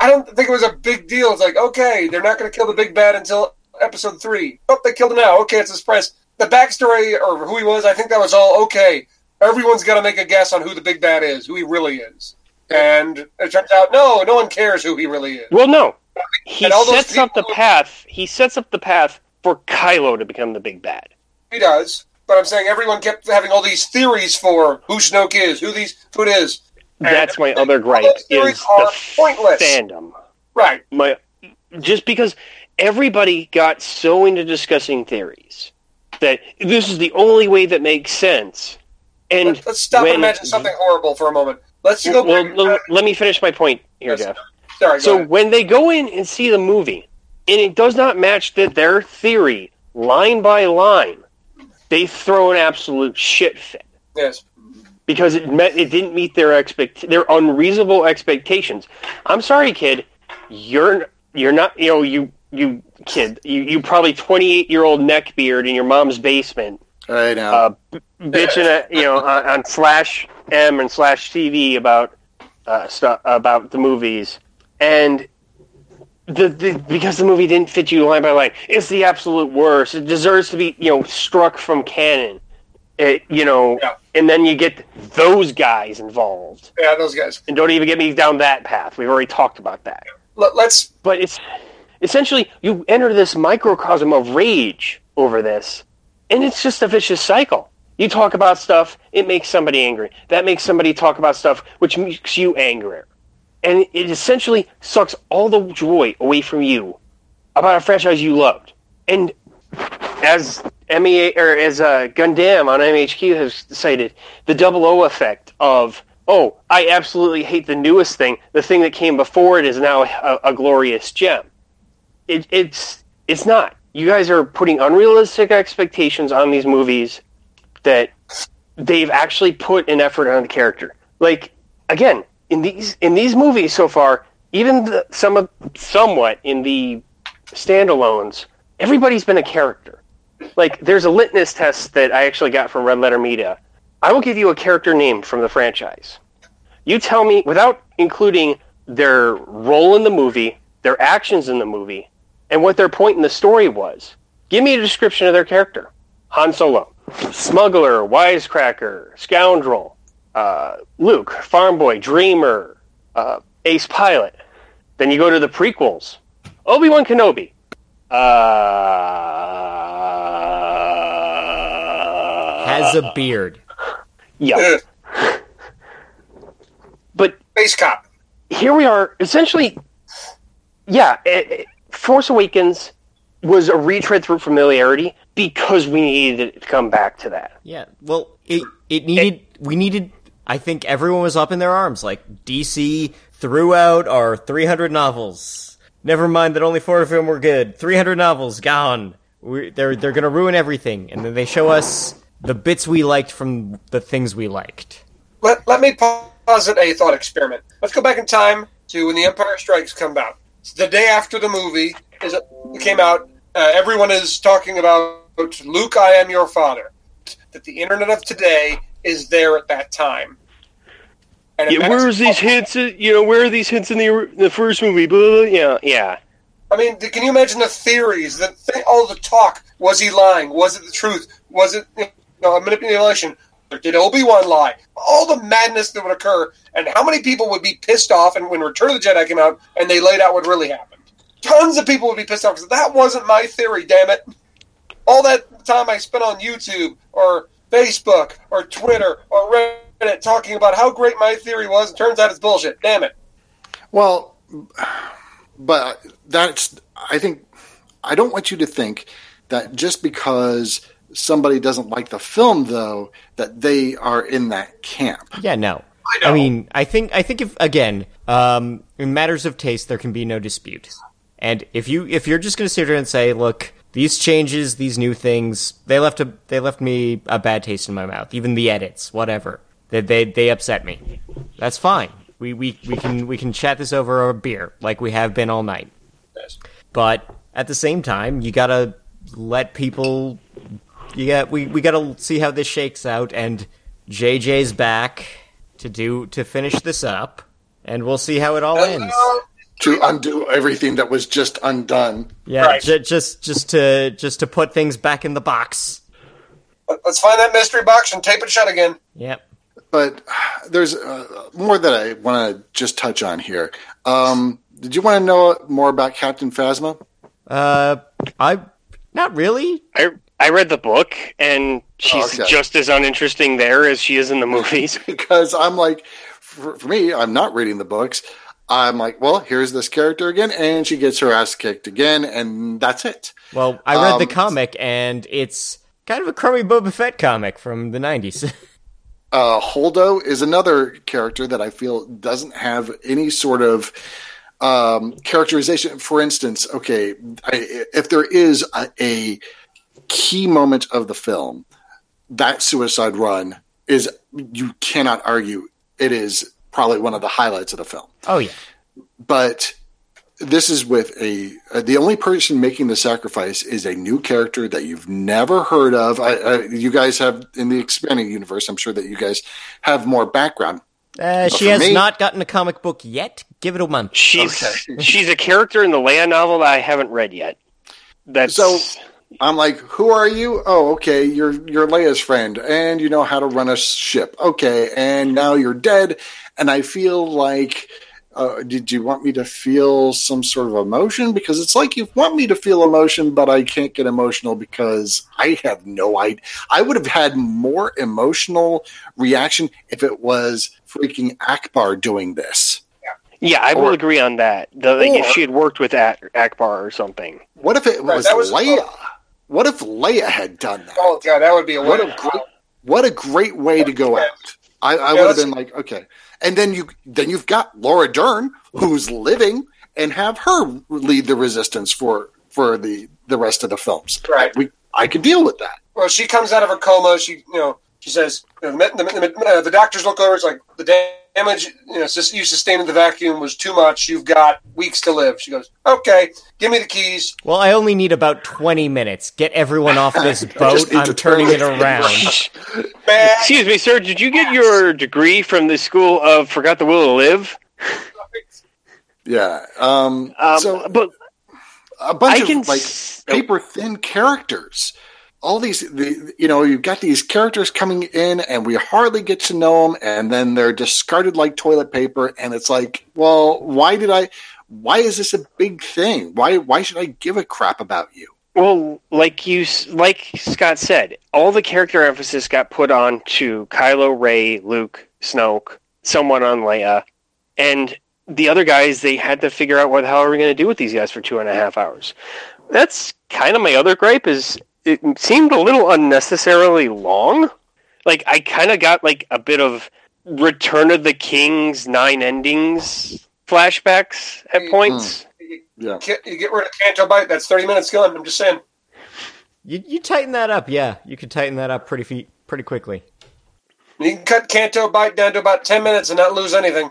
I don't think it was a big deal. It's like, okay, they're not going to kill the big bad until episode three. Oh, they killed him now. Okay, it's a surprise. The backstory or who he was, I think that was all okay. Everyone's got to make a guess on who the big bad is, who he really is. And it turns out, no, no one cares who he really is. Well, no, he And all those sets up the path. He sets up the path for Kylo to become the big bad. He does. But I'm saying everyone kept having all these theories for who Snoke is, who these who it is. That's my other gripe is the pointless. fandom. Right. My just because everybody got so into discussing theories that this is the only way that makes sense. And Let's, let's stop when- and imagine something horrible for a moment. Let's go. Well, back- l- let me finish my point here, Yes. Jeff. Sorry, So when they go in and see the movie, and it does not match that their theory line by line, they throw an absolute shit fit yes. Because it met it didn't meet their expect their unreasonable expectations. I'm sorry, kid. You're you're not you know you you kid you you probably 28 year old neckbeard in your mom's basement I know. uh, b- bitching at you know on, on slash M and slash TV about uh, stuff about the movies, and the, the because the movie didn't fit you line by line, it's the absolute worst. It deserves to be you know struck from canon. It, you know, Yeah. And then you get those guys involved, Yeah, those guys. and don't even get me down that path. We've already talked about that Let, let's. but it's essentially you enter this microcosm of rage over this and it's just a vicious cycle you talk about stuff it makes somebody angry that makes somebody talk about stuff which makes you angrier and it essentially sucks all the joy away from you about a franchise you loved and as MEA or as uh, Gundam on MHQ has cited, the double O effect of oh, I absolutely hate the newest thing. The thing that came before it is now a, a glorious gem. It, it's it's not. You guys are putting unrealistic expectations on these movies that they've actually put an effort on the character. Like again, in these in these movies so far, even the, some of somewhat in the standalones, everybody's been a character. Like there's a litmus test that I actually got from Red Letter Media. I will give you a character name from the franchise. You tell me without including their role in the movie, their actions in the movie, and what their point in the story was. Give me a description of their character. Han Solo, smuggler, wisecracker, scoundrel. Uh, Luke, farm boy, dreamer, uh, ace pilot. Then you go to the prequels. Obi Wan Kenobi. Uh, Has a beard. yeah, but Space cop. here we are. Essentially, yeah. It, it- Force Awakens was a retread through familiarity because we needed it to come back to that. Yeah. Well, it it needed we needed. I think everyone was up in their arms. Like DC threw out our 300 novels. Never mind that only four of them were good. 300 novels gone. we they're they're gonna ruin everything, and then they show us the bits we liked from the things we liked. Let, let me posit a thought experiment. Let's go back in time to when The Empire Strikes come out. It's the day after the movie is came out. Uh, everyone is talking about Luke, I am your father. That the internet of today is there at that time. Yeah, where is these hints? You know, where are these hints in the the first movie? Blah, blah, blah. Yeah, yeah. I mean, can you imagine the theories? The th- all the talk. Was he lying? Was it the truth? Was it you know, a manipulation? Or did Obi Wan lie? All the madness that would occur, and how many people would be pissed off? And when Return of the Jedi came out, and they laid out what really happened, tons of people would be pissed off because that wasn't my theory. Damn it! All that time I spent on YouTube or Facebook or Twitter or Reddit talking about how great my theory was, and turns out it's bullshit. Damn it! Well, but that's, I think, I don't want you to think that just because somebody doesn't like the film, though, that they are in that camp. Yeah, no. I. I mean, I think I think if again, um, in matters of taste, there can be no dispute. And if you if you're just going to sit here and say, look, these changes, these new things, they left a they left me a bad taste in my mouth. Even the edits, whatever, they they they upset me. That's fine. We we we can we can chat this over a beer like we have been all night. Yes. But at the same time, you gotta let people. You got we we gotta see how this shakes out, and JJ's back to do to finish this up, and we'll see how it all ends. To undo everything that was just undone. Yeah, Right. ju- just just to just to put things back in the box. Let's find that mystery box and tape it shut again. Yep. But there's uh, more that I want to just touch on here. Um, did you want to know more about Captain Phasma? Uh, I not really. I I read the book, and she's Okay. just as uninteresting there as she is in the movies. because I'm like, for, for me, I'm not reading the books. I'm like, well, here's this character again, and she gets her ass kicked again, and that's it. Well, I read the Um, comic, and it's kind of a crummy Boba Fett comic from the '90s. Uh, Holdo is another character that I feel doesn't have any sort of um, characterization. For instance, okay, I, if there is a, a key moment of the film, that suicide run is you cannot argue it is probably one of the highlights of the film. oh yeah. but this is with a uh, the only person making the sacrifice is a new character that you've never heard of. I, I, you guys have in the expanding universe. I'm sure that you guys have more background. Uh, she has me- not gotten a comic book yet. Give it a month. She's Okay. she's a character in the Leia novel that I haven't read yet. That's So I'm like, who are you? Oh, okay, you're you're Leia's friend, and you know how to run a ship. Okay, and now you're dead, and I feel like. Uh, did you want me to feel some sort of emotion? Because it's like you want me to feel emotion, but I can't get emotional because I have no idea. I would have had more emotional reaction if it was freaking Ackbar doing this. yeah, I will Or- agree on that. The, like, if she had worked with Ak- Ackbar or something. What if it Right, was, that was- Leia? What if Leia had done that? Oh god, that would be a What a great, what a great way to go out. I, I Yeah, would have been like, okay, and then you then you've got Laura Dern who's living and have her lead the resistance for for the the rest of the films. Right. We I could deal with that. Well, she comes out of her coma. She, you know, she says you know, the, the, the, uh, the doctors look over. It's like the damage you know you sustained in the vacuum was too much. You've got weeks to live. She goes, okay, give me the keys. Well, I only need about 20 minutes. Get everyone off this boat. I'm turning it it around. Excuse me, sir. Did you get your degree from the school of Forgot the Will to Live? Yeah. Um, Um, so but a bunch I of can like s- paper thin characters. All these, the, you know, you've got these characters coming in, and we hardly get to know them, and then they're discarded like toilet paper. And it's like, well, why did I? why is this a big thing? Why why should I give a crap about you? Well, like you, like Scott said, all the character emphasis got put on to Kylo, Rey, Luke, Snoke, someone on Leia, and the other guys. They had to figure out what the hell are we going to do with these guys for two and a half hours. That's kind of my other gripe. Is it seemed a little unnecessarily long. Like I kind of got like a bit of Return of the King's nine endings flashbacks at mm-hmm. points. Yeah. Get- You get rid of Canto Bight, that's 30 minutes gone. I'm just saying. You you tighten that up, yeah. You could tighten that up pretty fe- pretty quickly. You can cut Canto Bight down to about 10 minutes and not lose anything.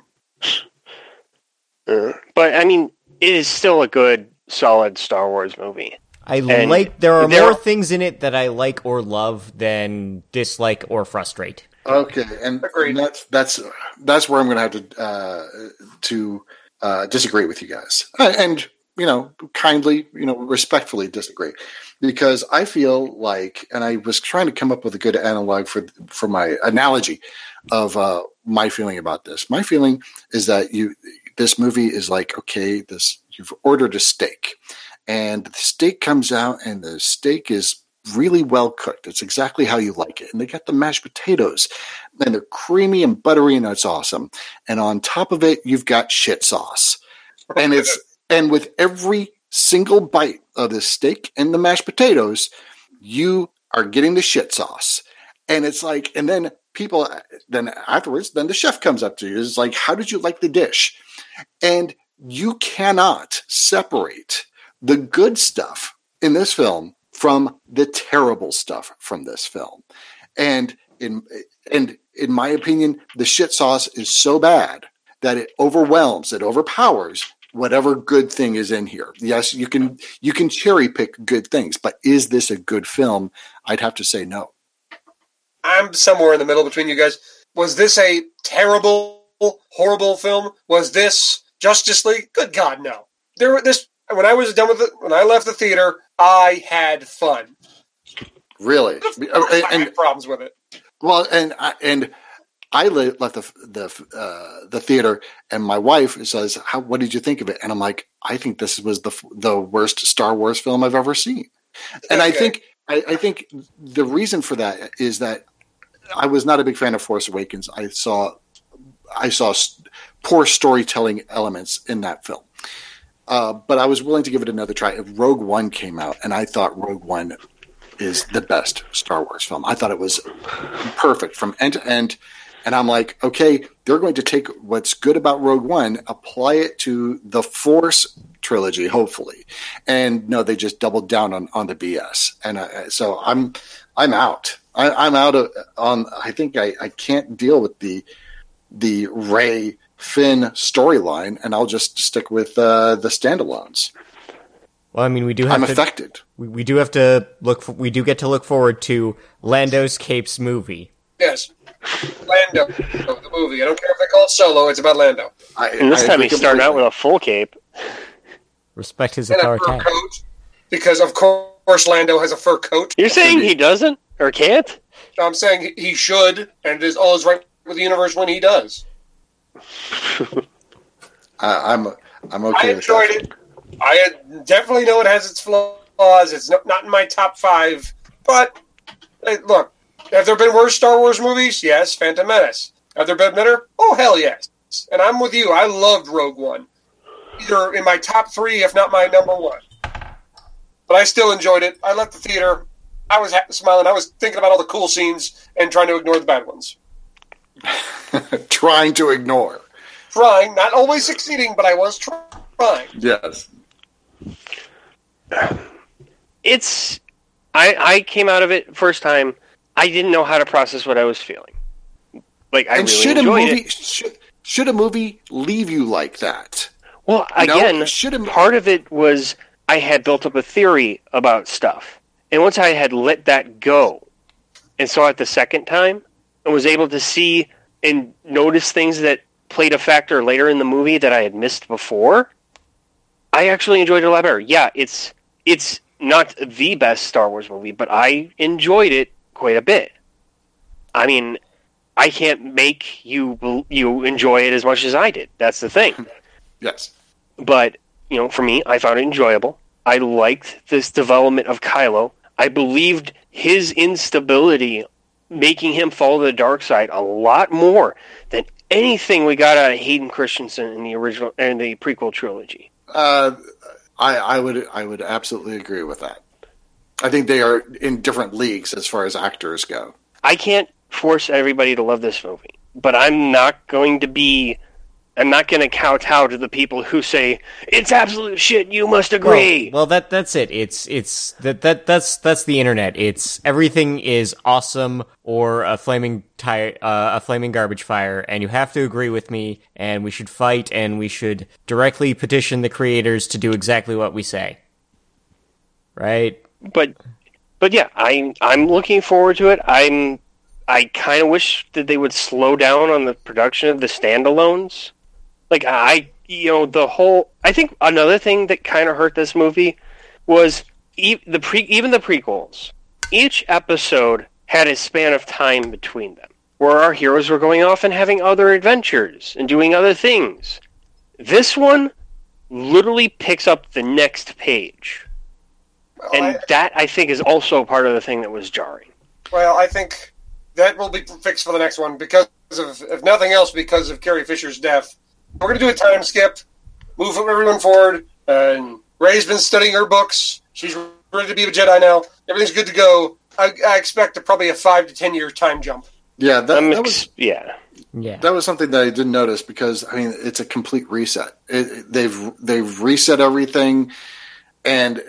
But I mean, it is still a good, solid Star Wars movie. I And like there are there more are- things in it that I like or love than dislike or frustrate. Okay, and Agreed. that's that's that's where I'm going to have to uh, to uh, disagree with you guys, Uh, and you know, kindly, you know, respectfully disagree, because I feel like, and I was trying to come up with a good analog for for my analogy of uh, my feeling about this. My feeling is that you this movie is like okay, this you've ordered a steak, and the steak comes out, and the steak is really well cooked. It's exactly how you like it. And they got the mashed potatoes and they're creamy and buttery and it's awesome. And on top of it, you've got shit sauce. And it's, and with every single bite of the steak and the mashed potatoes, you are getting the shit sauce. And it's like, and then people, then afterwards, then the chef comes up to you. It's like, how did you like the dish? And you cannot separate the good stuff in this film from the terrible stuff from this film. And in and in my opinion, the shit sauce is so bad that it overwhelms, it overpowers whatever good thing is in here. Yes, you can you can cherry pick good things, but is this a good film? I'd have to say no. I'm somewhere in the middle between you guys. Was this a terrible, horrible film? Was this Justice League? Good God, no. There, were- when I was done with it, when I left the theater, I had fun. Really, course I and had problems with it. Well, and I, and I left the the uh, the theater, and my wife says, "How? What did you think of it?" And I'm like, "I think this was the the worst Star Wars film I've ever seen." And I think I, I think the reason for that is that I was not a big fan of Force Awakens. I saw I saw poor storytelling elements in that film. Uh, but I was willing to give it another try. If Rogue One came out, and I thought Rogue One is the best Star Wars film. I thought it was perfect from end to end. And I'm like, okay, they're going to take what's good about Rogue One, apply it to the Force trilogy, hopefully. And no, they just doubled down on, on the BS. And I, so I'm I'm out. I, I'm out of on. I think I, I can't deal with the the Rey Finn storyline, and I'll just stick with uh, the standalones. Well, I mean, we do have I'm to affected. we, we do have to look for, we do get to look forward to Lando's Capes movie. Yes, Lando, the movie. I don't care if they call it Solo. It's about Lando I, And this I time agree he's starting out with a full cape. Respect his and a authority. fur coat because, of course, Lando has a fur coat. You're saying he doesn't or can't? I'm saying he- he should, and it is all is right with the universe when he does. I, I'm I'm I okay. with that. enjoyed it. I definitely know it has its flaws. It's not, not in my top five, but look, have there been worse Star Wars movies? Yes, Phantom Menace. Have there been better? Oh hell yes! And I'm with you. I loved Rogue One, either in my top three, if not my number one. But I still enjoyed it. I left the theater. I was ha- smiling. I was thinking about all the cool scenes and trying to ignore the bad ones. Trying to ignore. Trying, not always succeeding, but I was trying. Yes. It's. I, I came out of it first time. I didn't know how to process what I was feeling. Like I and really should a enjoyed movie it. should, should a movie leave you like that? Well, No, again, should a- part of it was I had built up a theory about stuff, and once I had let that go, and saw it the second time, and was able to see and notice things that played a factor later in the movie that I had missed before, I actually enjoyed it a lot better. Yeah, it's it's not the best Star Wars movie, but I enjoyed it quite a bit. I mean, I can't make you you enjoy it as much as I did. That's the thing. Yes. but you know, for me, I found it enjoyable. I liked this development of Kylo. I believed his instability making him fall to the dark side a lot more than anything we got out of Hayden Christensen in the original and the prequel trilogy. Uh, I, I would I would absolutely agree with that. I think they are in different leagues as far as actors go. I can't force everybody to love this movie, but I'm not going to be. I'm not going to kowtow to the people who say it's absolute shit. You must agree. Well, well, that that's it. It's it's that that that's that's the internet. It's everything is awesome or a flaming tire, uh, a flaming garbage fire, and you have to agree with me. And we should fight, and we should directly petition the creators to do exactly what we say. Right? but but yeah, I'm I'm looking forward to it. I'm I kind of wish that they would slow down on the production of the standalones. Like I, you know, the whole. I think another thing that kind of hurt this movie was e- the pre even the prequels. Each episode had a span of time between them, where our heroes were going off and having other adventures and doing other things. This one literally picks up the next page Well, and I, that I think is also part of the thing that was jarring. well, I think that will be fixed for the next one because of, if nothing else, because of Carrie Fisher's death. We're going to do a time skip, move everyone forward. And Rey's been studying her books. She's ready to be a Jedi now. Everything's good to go. I, I expect a, probably a five to ten year time jump. Yeah, that, I'm that was yeah, Yeah. that was something that I didn't notice because I mean it's a complete reset. It, it- they've they've reset everything, and uh,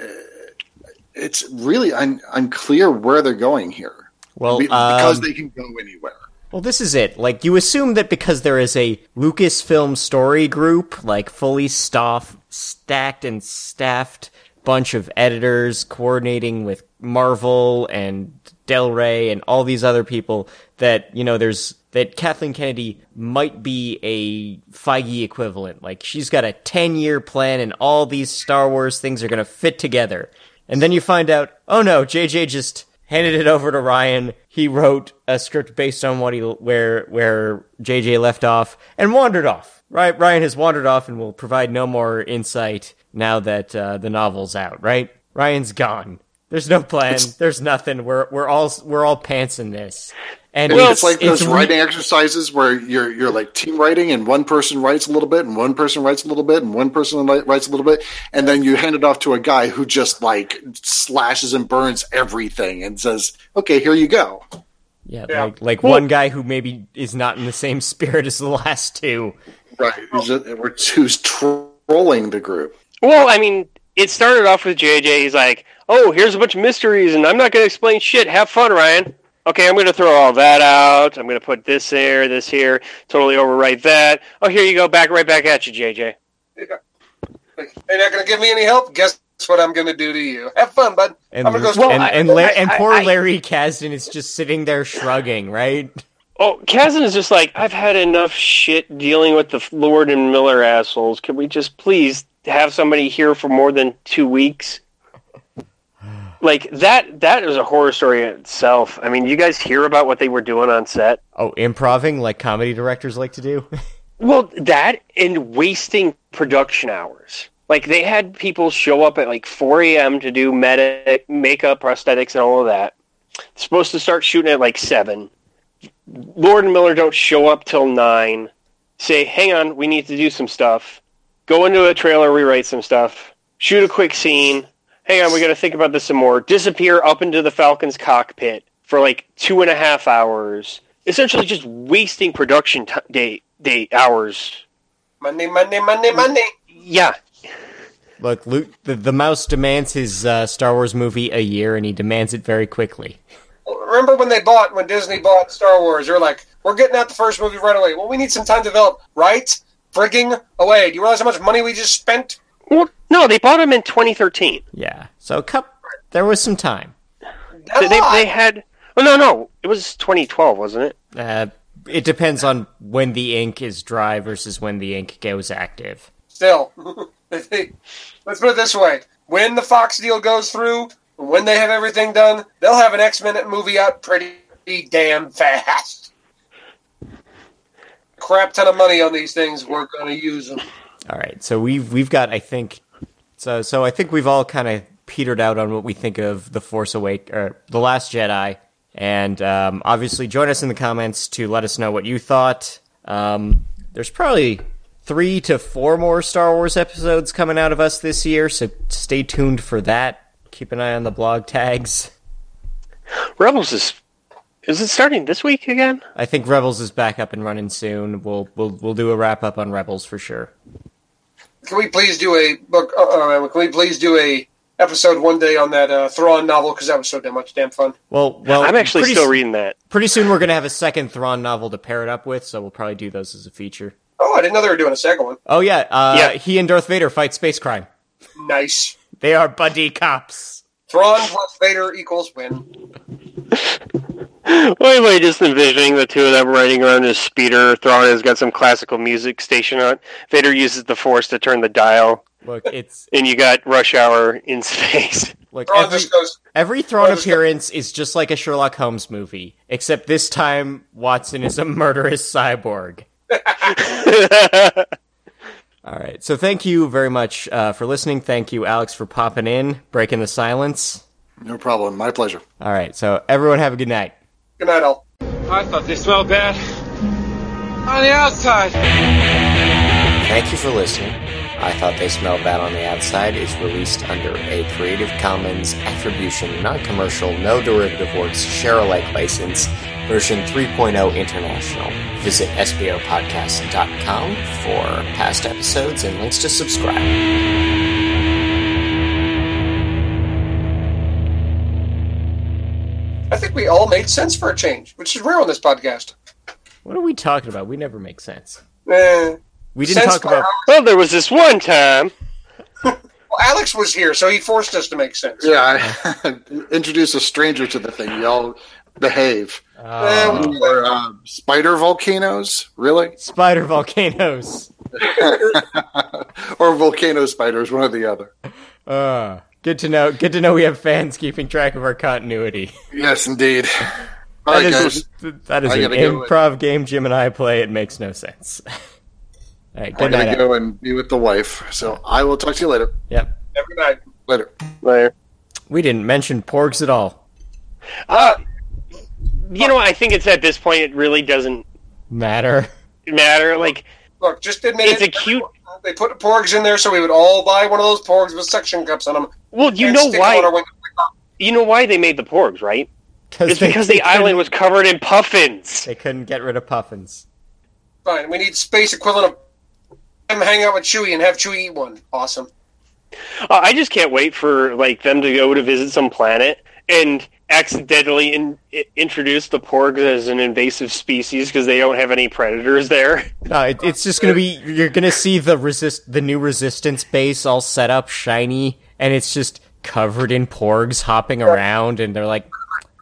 it's really un, unclear where they're going here Well, Be- because um, they can go anywhere. Well, this is it. Like, you assume that because there is a Lucasfilm story group, like fully staff, stacked and staffed bunch of editors coordinating with Marvel and Del Rey and all these other people, that, you know, there's, that Kathleen Kennedy might be a Feige equivalent. Like, she's got a 10 year plan and all these Star Wars things are gonna fit together. And then you find out, oh no, JJ just handed it over to Rian. He wrote a script based on what he where where JJ left off and wandered off. Right, Rian has wandered off and will provide no more insight now that uh, the novel's out. Right, Rian's gone. There's no plan. There's nothing. We're we're all we're all pants in this. And And it's like those re- writing exercises where you're you're like team writing, and one person writes a little bit, and one person writes a little bit, and one person li- writes a little bit, and then you hand it off to a guy who just like slashes and burns everything and says, "Okay, here you go." Yeah, Yeah. like like one guy who maybe is not in the same spirit as the last two. Right? Just- We're who's trolling the group. Well, I mean, it started off with JJ. He's like, "Oh, here's a bunch of mysteries, and I'm not going to explain shit. Have fun, Rian." Okay, I'm going to throw all that out. I'm going to put this there, this here, totally overwrite that. Oh, here you go, back right back at you, JJ. Like, You're not going to give me any help? Guess what I'm going to do to you? Have fun, bud. And I'm going to go. Well, and and, La- I- and I- poor I- Larry Kasdan is just sitting there shrugging, right? Oh, Kasdan is just like, I've had enough shit dealing with the Lord and Miller assholes. Can we just please have somebody here for more than two weeks? Like that that is a horror story in itself. I mean, you guys hear about what they were doing on set? Oh, improving like comedy directors like to do. Well, that and wasting production hours. Like they had people show up at like 4 a.m. to do medic, makeup, prosthetics, and all of that. supposed to start shooting at like seven. Lord and Miller don't show up till nine. Say, hang on, we need to do some stuff. Go into a trailer, rewrite some stuff. Shoot a quick scene. Hang on, we got to think about this some more. Disappear up into the Falcon's cockpit for like two and a half hours. Essentially, just wasting production t- day day hours. Money, money, money, money. Yeah, Look, Luke, the, the mouse demands his uh, Star Wars movie a year, and he demands it very quickly. Remember when they bought, when Disney bought Star Wars? They're like, we're getting out the first movie right away. Well, we need some time to develop. Right? Frigging away. Do you realize how much money we just spent? Well, no, they bought him in 2013. Yeah, so cup. There was some time. A They, they, they had. Oh no, no, it was 2012, wasn't it? Uh, it depends on when the ink is dry versus when the ink goes active. Still. Let's put it this way. When the Fox deal goes through, when they have everything done, they'll have an X Men movie out pretty damn fast. Crap ton of money on these things. We're going to use them. All right, so we've we've got I think so so I think we've all kind of petered out on what we think of the Force Awake or the Last Jedi, and um, obviously join us in the comments to let us know what you thought. Um, there's probably three to four more Star Wars episodes coming out of us this year, so stay tuned for that. Keep an eye on the blog tags. Rebels is is it starting this week again? I think Rebels is back up and running soon. We'll we'll we'll do a wrap up on Rebels for sure. Can we please do a book? Uh, uh, can we please do a episode one day on that uh, Thrawn novel because that was so damn much damn fun. Well, well, I'm actually still s- reading that. Pretty soon we're gonna have a second Thrawn novel to pair it up with, so we'll probably do those as a feature. Oh, I didn't know they were doing a second one. Oh yeah, uh, Yeah. he and Darth Vader fight space crime. Nice. They are buddy cops. Thrawn plus Vader equals win. Well, anyway, just envisioning the two of them riding around in a speeder. Thrawn has got some classical music station on. Vader uses the Force to turn the dial, Look, it's and you got Rush Hour in space. look Thrawn every just goes. every Thrawn Thrawn just- appearance is just like a Sherlock Holmes movie, except this time Watson is a murderous cyborg. All right, so thank you very much uh, for listening. Thank you, Alex, for popping in, breaking the silence. No problem. My pleasure. All right, so everyone have a good night. Good night, all. I thought they smelled bad. On the outside. Thank you for listening. I Thought They Smelled Bad on the Outside is released under a Creative Commons Attribution, Non Commercial, No Derivative Works, Share Alike license, version 3.0 international. Visit SBOpodcast.com for past episodes and links to subscribe. I think we all made sense for a change, which is rare on this podcast. What are we talking about? We never make sense. Eh. We didn't Sense talk for about. Well, there was this one time. Well, Alex was here, so he forced us to make sense. Yeah, I introduce a stranger to the thing. Y'all behave. Eh, Or uh, spider volcanoes, really? spider volcanoes. Or volcano spiders, one or the other. Uh, good to know. Good to know we have fans keeping track of our continuity. Yes, indeed. All right, That guys. is, that is I an gotta go. improv game Jim and I play. It makes no sense. All right, I good gotta night. go and be with the wife. So I will talk to you later. Yep. Every night. Later. There. We didn't mention porgs at all. Uh, you know, I think it's at this point it really doesn't Matter. matter. Like, Look, just admit it's a it. cute. They put porgs in there so we would all buy one of those porgs with suction cups on them. Well, you know stick them on our why? You know why they made the porgs, right? It's because the island was covered in puffins. They couldn't get rid of puffins. Fine, we need space equivalent of them hang out with Chewie and have Chewie eat one. Awesome. Uh, I just can't wait for like them to go to visit some planet and accidentally in, i- introduce the porgs as an invasive species because they don't have any predators there. No, it, it's just gonna be. You're gonna see the resist, the new resistance base all set up, shiny, and it's just covered in porgs hopping around, and they're like,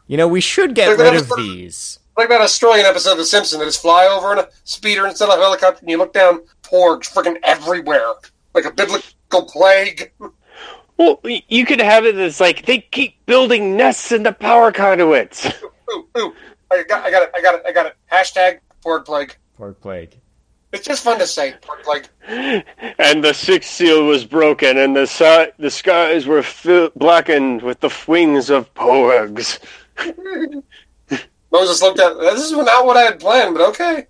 you know, we should get Look, rid of was- these. Like that Australian episode of The Simpsons that is fly over in a speeder instead of a helicopter and you look down, porgs freaking everywhere. Like a biblical plague. Well, you could have it as like they keep building nests in the power conduits. Ooh, ooh. I got, I got it, I got it, I got it. Hashtag porg plague. Porg plague. It's just fun to say, porg plague. and the sixth seal was broken, and the si- the skies were fi- blackened with the wings of porgs. Moses looked at this is not what I had planned, but okay.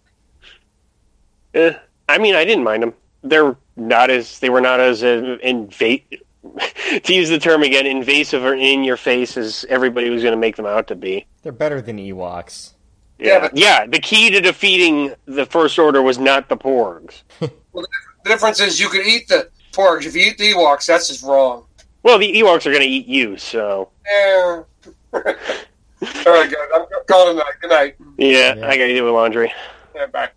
Eh, I mean, I didn't mind them. They're not as they were not as uh, invade. to use the term again, invasive or in your face as everybody was going to make them out to be. They're better than Ewoks. Yeah, but- yeah. The key to defeating the First Order was not the porgs. well, The difference is you could eat the porgs. If you eat the Ewoks, that's just wrong. Well, the Ewoks are going to eat you, so Yeah. All right, guys. I'm calling it. Good night. yeah, Yeah. I got to do with laundry. Yeah, bye.